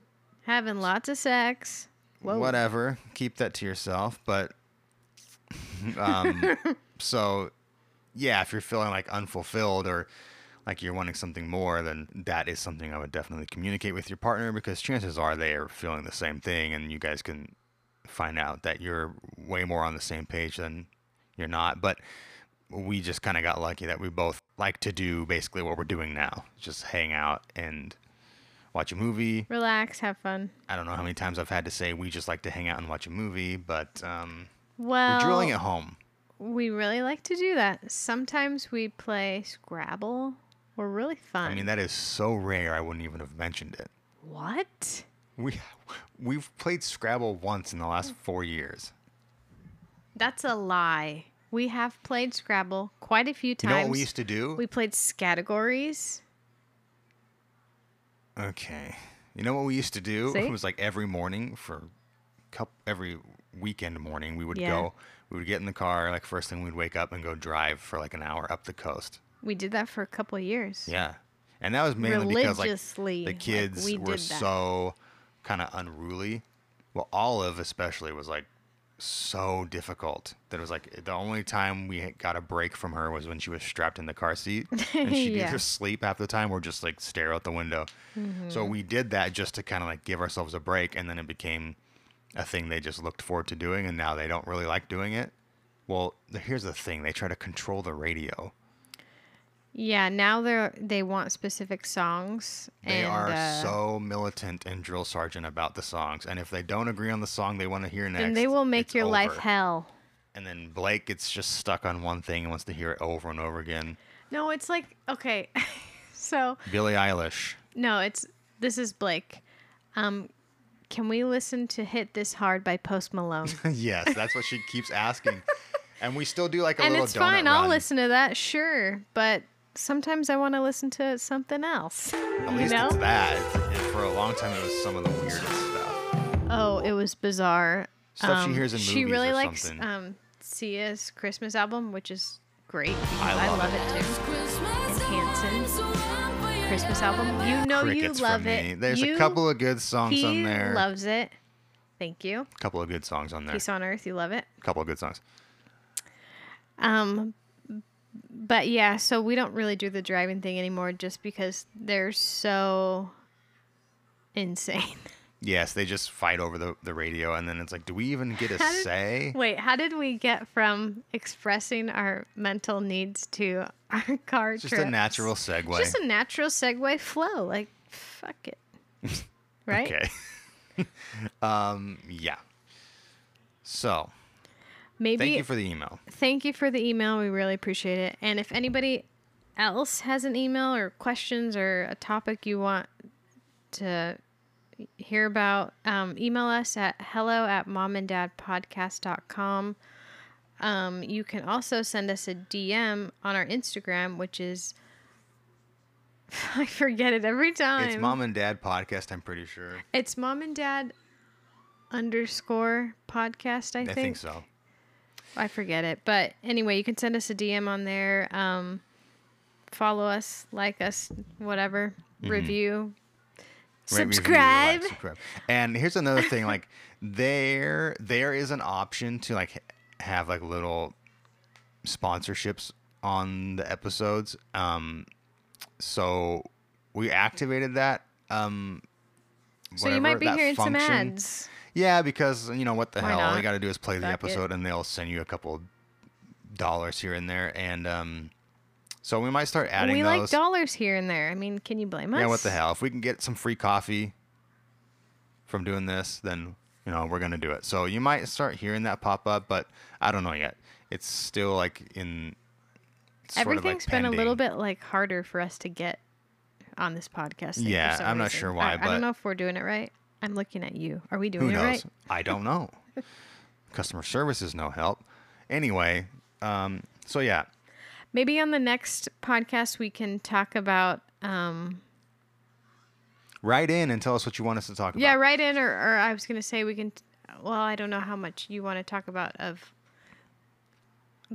Having lots of sex. Whoa. whatever, keep that to yourself. But um, so yeah, if you're feeling like unfulfilled or like you're wanting something more, then that is something I would definitely communicate with your partner because chances are they are feeling the same thing and you guys can find out that you're way more on the same page than you're not. But we just kind of got lucky that we both like to do basically what we're doing now, just hang out and watch a movie. Relax, have fun. I don't know how many times I've had to say we just like to hang out and watch a movie, but um, Well, we're drilling at home. we really like to do that. Sometimes we play Scrabble. We're really fun. I mean, that is so rare. I wouldn't even have mentioned it. what? We we've played Scrabble once in the last four years. That's a lie. We have played Scrabble quite a few times. You know what we used to do? We played categories. Okay. You know what we used to do? See? It was like every morning for couple, every weekend morning we would Yeah. go we would get in the car like first thing we'd wake up and go drive for like an hour up the coast. We did that for a couple of years. Yeah. And that was mainly because like the like, kids we were so kind of unruly. Well, Olive especially was like so difficult that it was like the only time we got a break from her was when she was strapped in the car seat and she'd Yeah. either sleep half the time or just like stare out the window. So Mm-hmm. we did that just to kind of like give ourselves a break and then it became a thing they just looked forward to doing and now they don't really like doing it. Well, here's the thing, they try to control the radio. Yeah, now they're they want specific songs. They and, are uh, so militant and drill sergeant about the songs, and if they don't agree on the song they want to hear next, and they will make it's your life hell. And then Blake gets just stuck on one thing and wants to hear it over and over again. No, it's like okay. so Billie Eilish. no, it's this is Blake. Um, can we listen to "Hit This Hard" by Post Malone? yes, that's what she keeps asking, and we still do like a and little it's donut fine. run. I'll listen to that, sure. But sometimes I want to listen to something else. At least know? it's that. It- for a long time, it was some of the weirdest stuff. Oh, it was bizarre. Stuff she hears in She movies really or likes something. um, Sia's Christmas album, which is great. I I love love, it. it. too. And Hanson's Christmas album. You know Crickets you love it. There's You- a couple of good songs on there. loves it. Thank you. a couple of good songs on there. Peace on Earth. You love it. A couple of good songs. Um, but yeah, so we don't really do the driving thing anymore, just because they're so insane. Yes, they just fight over the, the radio, and then it's like, do we even get a How did- say? Wait, how did we get from expressing our mental needs to our car It's just a natural segue. It's Just a natural segue flow. Like, fuck it. Right? Okay. um, yeah. So, Maybe thank you for the email. thank you for the email. We really appreciate it. And if anybody else has an email or questions or a topic you want to hear about, um, email us at hello at momanddadpodcast.com. Um, you can also send us a DM on our Instagram, which is I forget it every time. It's Mom and Dad podcast, I'm pretty sure. It's mom and dad underscore podcast. I, I think. think so. I forget it, but anyway, you can send us a DM on there. Um, follow us, like us, whatever. Review. Rate, review, Subscribe. like, subscribe. And here's another thing: like there, there is an option to like have like little sponsorships on the episodes. Um, so we activated that. Um, so you might be hearing some ads. Yeah, because you know what the Why hell? All you not? got to do is play the Fuck it. episode, and they'll send you a couple dollars here and there, and um, so we might start adding we those. like dollars here and there. I mean, can you blame us? Yeah, what the hell? If we can get some free coffee from doing this, then you know we're gonna do it. So you might start hearing that pop up, but I don't know yet. It's still like in. sort of, like, Everything's been a little bit like harder for us to get on this podcast. thing for Yeah, some I'm not reason. sure why, I, I but- don't know if we're doing it right. I'm looking at you. Are we doing Who it knows? right? I don't know. Customer service is no help. Anyway, um, so yeah, Maybe on the next podcast we can talk about. Um, write in and tell us what you want us to talk about. Yeah, write in, or, or I was gonna say we can. Well, I don't know how much you want to talk about of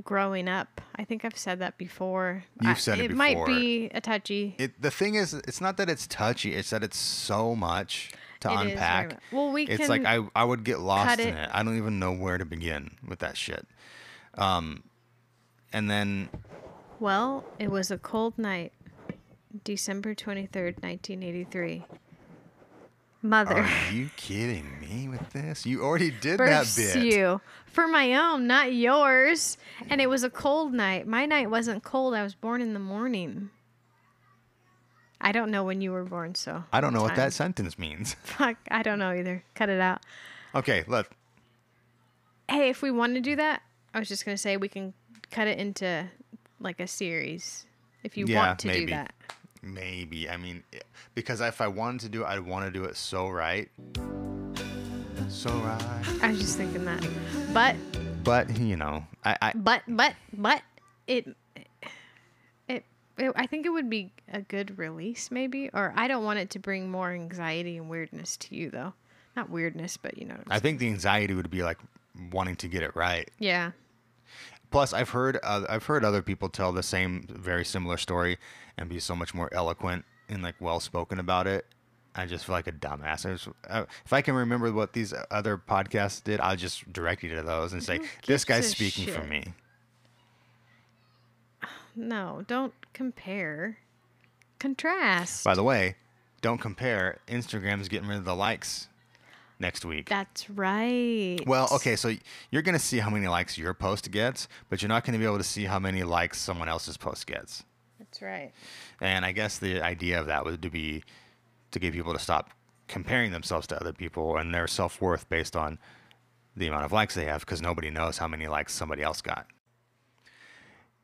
growing up. I think I've said that before. You've I- said it It might be a touchy. It, the thing is, it's not that it's touchy; it's that it's so much to It unpack. well, we it's like I I would get lost in it. it. I don't even know where to begin with that shit. Um, and then Well, it was a cold night, December twenty third, nineteen eighty three. Mother. Are you kidding me with this? You already did that bit. you. For my own, not yours. And it was a cold night. My night wasn't cold. I was born in the morning. I don't know when you were born, so. I don't know what that sentence means. Fuck, I don't know either. Cut it out. Okay, look. Hey, if we want to do that, I was just gonna say we can cut it into like a series if you Yeah, want to do that. Maybe. I mean, i- because if I wanted to do it, I'd want to do it so right. So right. I was just thinking that, but But, you know, I, I but but but it it, I think it would be a good release maybe, or I don't want it to bring more anxiety and weirdness to you though. Not weirdness, but you know. What I'm I think the anxiety would be like wanting to get it right. yeah. Plus, I've heard uh, I've heard other people tell the same very similar story and be so much more eloquent and like well spoken about it. I just feel like a dumbass. I uh, if I can remember what these other podcasts did, I'll just direct you to those and say, "This guy's speaking for me." No, don't compare. Contrast. By the way, don't compare. Instagram's getting rid of the likes next week. That's right. Well, okay, so you're gonna see how many likes your post gets, but you're not gonna be able to see how many likes someone else's post gets. That's right. And I guess the idea of that would to be to get people to stop comparing themselves to other people and their self worth based on the amount of likes they have, because nobody knows how many likes somebody else got.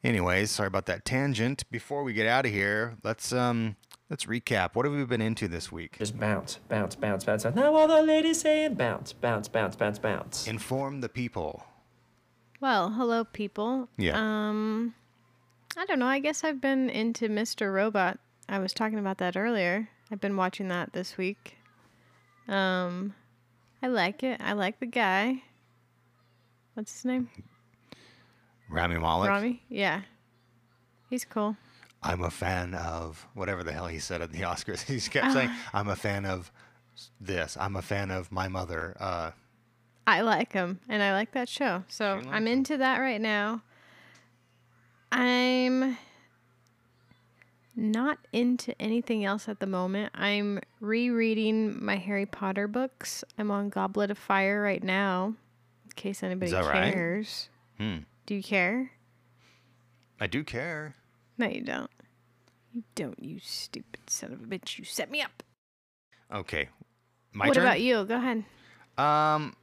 Anyways, sorry about that tangent. Before we get out of here, let's um let's recap. What have we been into this week? Just bounce, bounce, bounce, bounce. bounce. Now all the ladies saying bounce, bounce, bounce, bounce, bounce. Inform the people. Well, hello, people. Yeah. Um, I don't know. I guess I've been into Mr. Robot. I was talking about that earlier. I've been watching that this week. Um, I like it. I like the guy. What's his name? Rami Malek. Rami. Yeah, he's cool. I'm a fan of whatever the hell he said at the Oscars. He kept saying, Uh-huh. "I'm a fan of this. I'm a fan of my mother." Uh, I like him, and I like that show. So I'm him. into that right now. I'm not into anything else at the moment. I'm rereading my Harry Potter books. I'm on Goblet of Fire right now, in case anybody that right? cares. hmm. Do you care? I do care. No, you don't. You don't, you stupid son of a bitch. You set me up. Okay, my what turn. about you? Go ahead. Um,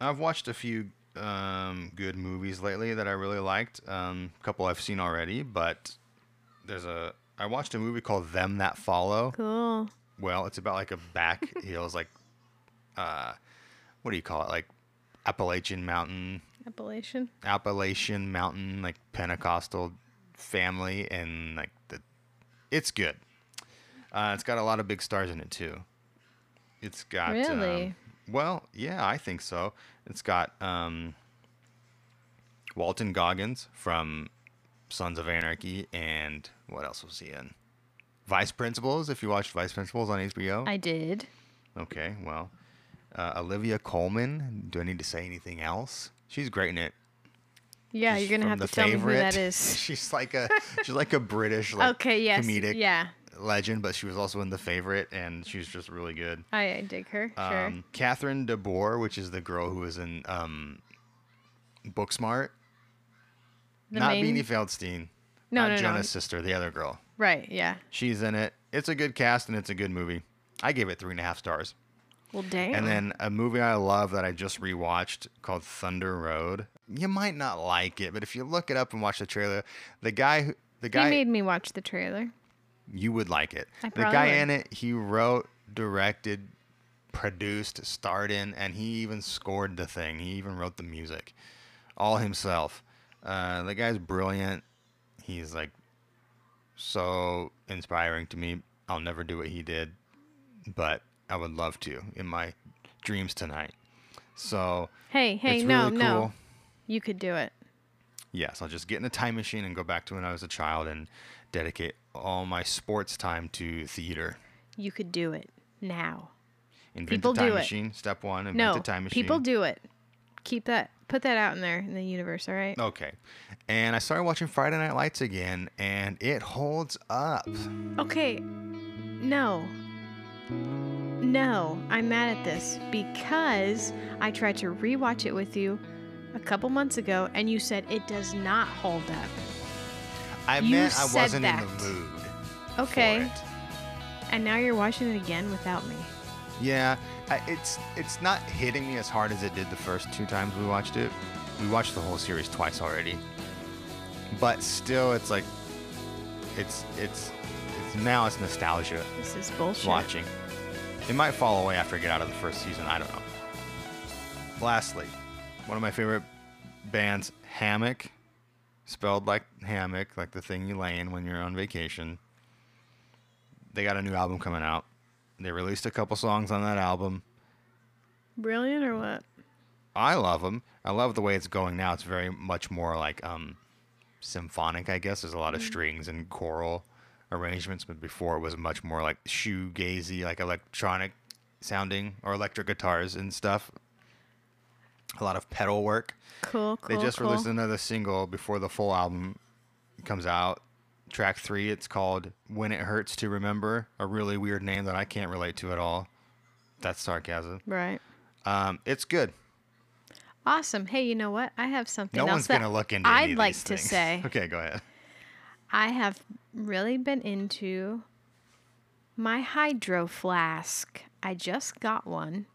I've watched a few um, good movies lately that I really liked. Um, a couple I've seen already, but there's a I watched a movie called Them That Follow. Cool. Well, it's about like a back hills, like uh, what do you call it? Like Appalachian Mountain, Appellation. Appalachian Mountain, like Pentecostal family, and like the, it's good. Uh, it's got a lot of big stars in it too. It's got um, Really? well, yeah, I think so. It's got um, Walton Goggins from Sons of Anarchy, and what else was he in? Vice Principals. If you watched Vice Principals on HBO, I did. okay. Well, uh, Olivia Colman. Do I need to say anything else? She's great in it. Yeah, She's you're gonna have to The tell me who that is. she's like a she's like a British like okay. Yes. comedic Yeah. legend, but she was also in The Favorite, and she's just really good. I, I dig her. Sure. Um, Kaitlyn Dever, which is the girl who was in um, Booksmart. The Not main- Beanie Feldstein. No, not no, no. Jonah's sister, the other girl. Right. Yeah. She's in it. It's a good cast and it's a good movie. I gave it three and a half stars. Well, damn. And then a movie I love that I just rewatched called Thunder Road. You might not like it, but if you look it up and watch the trailer, the guy, who the he guy, made me watch the trailer. you would like it. I the guy would. in it, he wrote, directed, produced, starred in, and he even scored the thing. He even wrote the music, all himself. Uh, the guy's brilliant. He's like so inspiring to me. I'll never do what he did, but I would love to in my dreams tonight. So Hey, hey, no, really no. cool. You could do it. Yes, I'll just get in a time machine and go back to when I was a child and dedicate all my sports time to theater. You could do it now. Invent People a time do it. machine. Step one. Invent No, a time machine. people do it. Keep that. Put that out in there in the universe. All right. Okay. And I started watching Friday Night Lights again, and it holds up. Okay. No. No, I'm mad at this because I tried to rewatch it with you a couple months ago and you said it does not hold up. I You meant I wasn't in that. the mood. Okay. And now you're watching it again without me. Yeah, I, it's it's not hitting me as hard as it did the first two times we watched it. We watched the whole series twice already, but still, it's like it's it's it's now it's nostalgia This is bullshit. watching. It might fall away after I get out of the first season. I don't know. Lastly, one of my favorite bands, Hammock, spelled like hammock, like the thing you lay in when you're on vacation. They got a new album coming out. They released a couple songs on that album. Brilliant or what? I love them. I love the way it's going now. It's very much more like um, symphonic, I guess. There's a lot of strings and choral arrangements, but before it was much more like shoegazy, like electronic sounding or electric guitars and stuff. A lot of pedal work. Cool, cool. they just cool. released another single before the full album comes out. Track three, it's called When It Hurts to Remember, a really weird name that I can't relate to at all. That's sarcasm. Right. Um, it's good. Awesome. Hey, you know what? I have something No else one's gonna look into. I'd like to say. Okay, go ahead. I have really been into my hydro flask. I just got one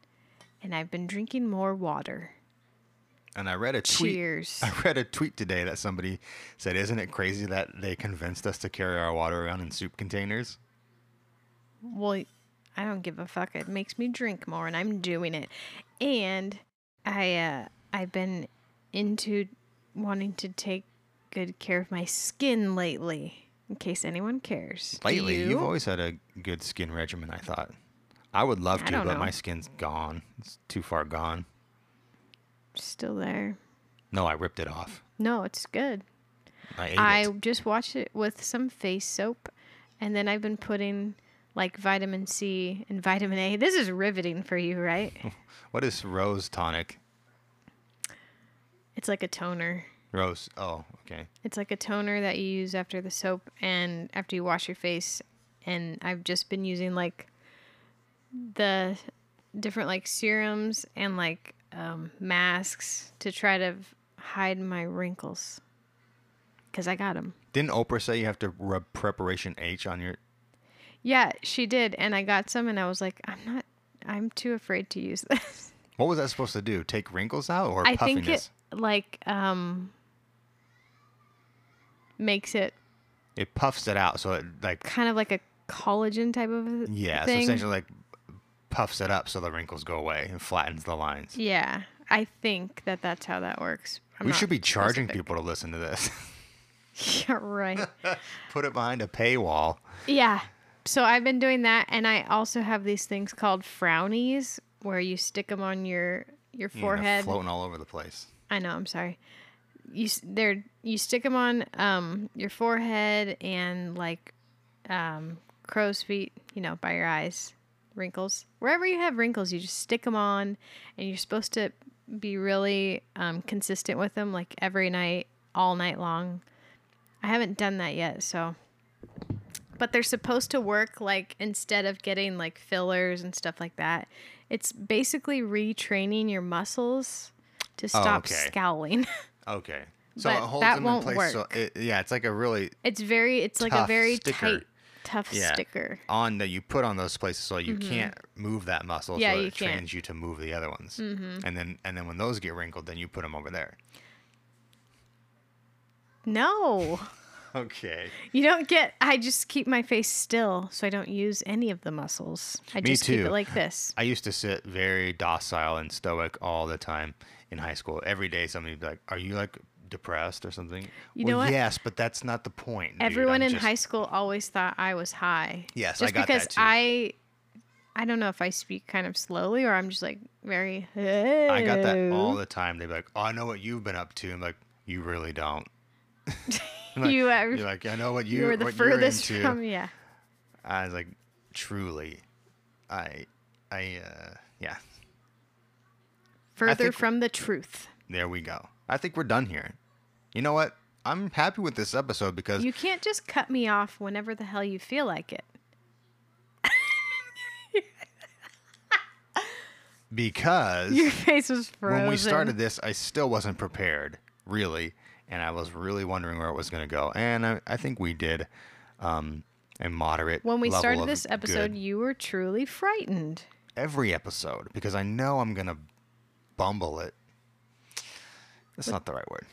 and I've been drinking more water. And I read a tweet. Cheers. I read a tweet today that somebody said, "Isn't it crazy that they convinced us to carry our water around in soup containers?" Well, I don't give a fuck. It makes me drink more and I'm doing it. And I uh I've been into wanting to take good care of my skin lately. In case anyone cares. Lately, you? you've always had a good skin regimen. I thought. I would love to, but know. my skin's gone. It's too far gone. still there. No, I ripped it off. No, it's good. I ate I it. just washed it with some face soap, and then I've been putting like vitamin C and vitamin A. This is riveting for you, right? What is rose tonic? it's like a toner. Rose. Oh, okay. It's like a toner that you use after the soap and after you wash your face. And I've just been using like the different like serums and like um, masks to try to hide my wrinkles. Cause I got them. Didn't Oprah say you have to rub preparation H on your? Yeah, she did, and I got some, and I was like, I'm not. I'm too afraid to use this. What was that supposed to do? Take wrinkles out or I puffiness? think it like um makes it it puffs it out, so it like kind of like a collagen type of yeah, so essentially like puffs it up so the wrinkles go away and flattens the lines. yeah, I think that that's how that works. I'm we should be charging specific. people to listen to this. Yeah, right. Put it behind a paywall. yeah. So I've been doing that, and I also have these things called frownies, where you stick them on your your forehead. floating all over the place. I know. I'm sorry. You they're you stick them on um your forehead and like um crow's feet, you know, by your eyes, wrinkles. Wherever you have wrinkles, you just stick them on, and you're supposed to be really um, consistent with them, like every night, all night long. I haven't done that yet, so. But they're supposed to work like instead of getting like fillers and stuff like that. It's basically retraining your muscles to stop okay. scowling. Okay. So But it holds that them won't in place. work. So it, yeah, it's like a really It's very it's like a very sticker. tight tough yeah sticker. on that you put on those places so you can't move that muscle. Mm-hmm. Yeah, so you it can't. trains you to move the other ones. Mm-hmm. And then and then when those get wrinkled, then you put them over there. No. Okay. You don't get I just keep my face still so I don't use any of the muscles. I Me just keep too. it like this. I used to sit very docile and stoic all the time in high school. Every day somebody would be like, Are you like depressed or something? You well, know what? yes, but that's not the point. Everyone in just- high school always thought I was high. Yes, I just got that because too. I I don't know if I speak kind of slowly or I'm just like very I got that all the time. They'd be like, Oh, I know what you've been up to. I'm like, You really don't. Like- You are- You're like, I know what you, you were the furthest from yeah. I was like, truly, I, I, uh, yeah. Further think- from the truth. There we go. I think we're done here. You know what? I'm happy with this episode because You can't just cut me off whenever the hell you feel like it. because Your face was frozen. when we started this, I still wasn't prepared, really, and I was really wondering where it was going to go. And I, I think we did um, a moderate. When we started this episode, good you were truly frightened. every episode because I know I'm going to bumble it. That's not the right word.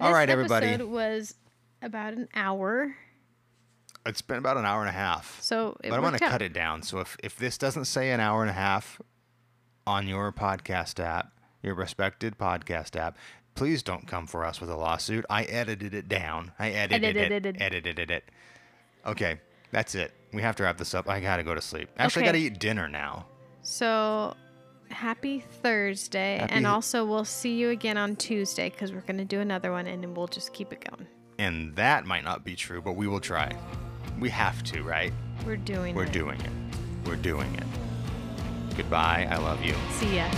All This everybody. episode was about an hour. It's been about an hour and a half. So but I'm going to cut it down. So if, if this doesn't say an hour and a half on your podcast app, your respected podcast app, please don't come for us with a lawsuit. I edited it down. I edited it. Edited. Edited it. Okay, that's it. We have to wrap this up. I got to go to sleep. Actually, I got to eat dinner now. So happy Thursday. Happy- and also, we'll see you again on Tuesday because we're going to do another one and we'll just keep it going. And that might not be true, but we will try. We have to, right? We're doing We're it. doing it. We're doing it. Goodbye. I love you. See ya.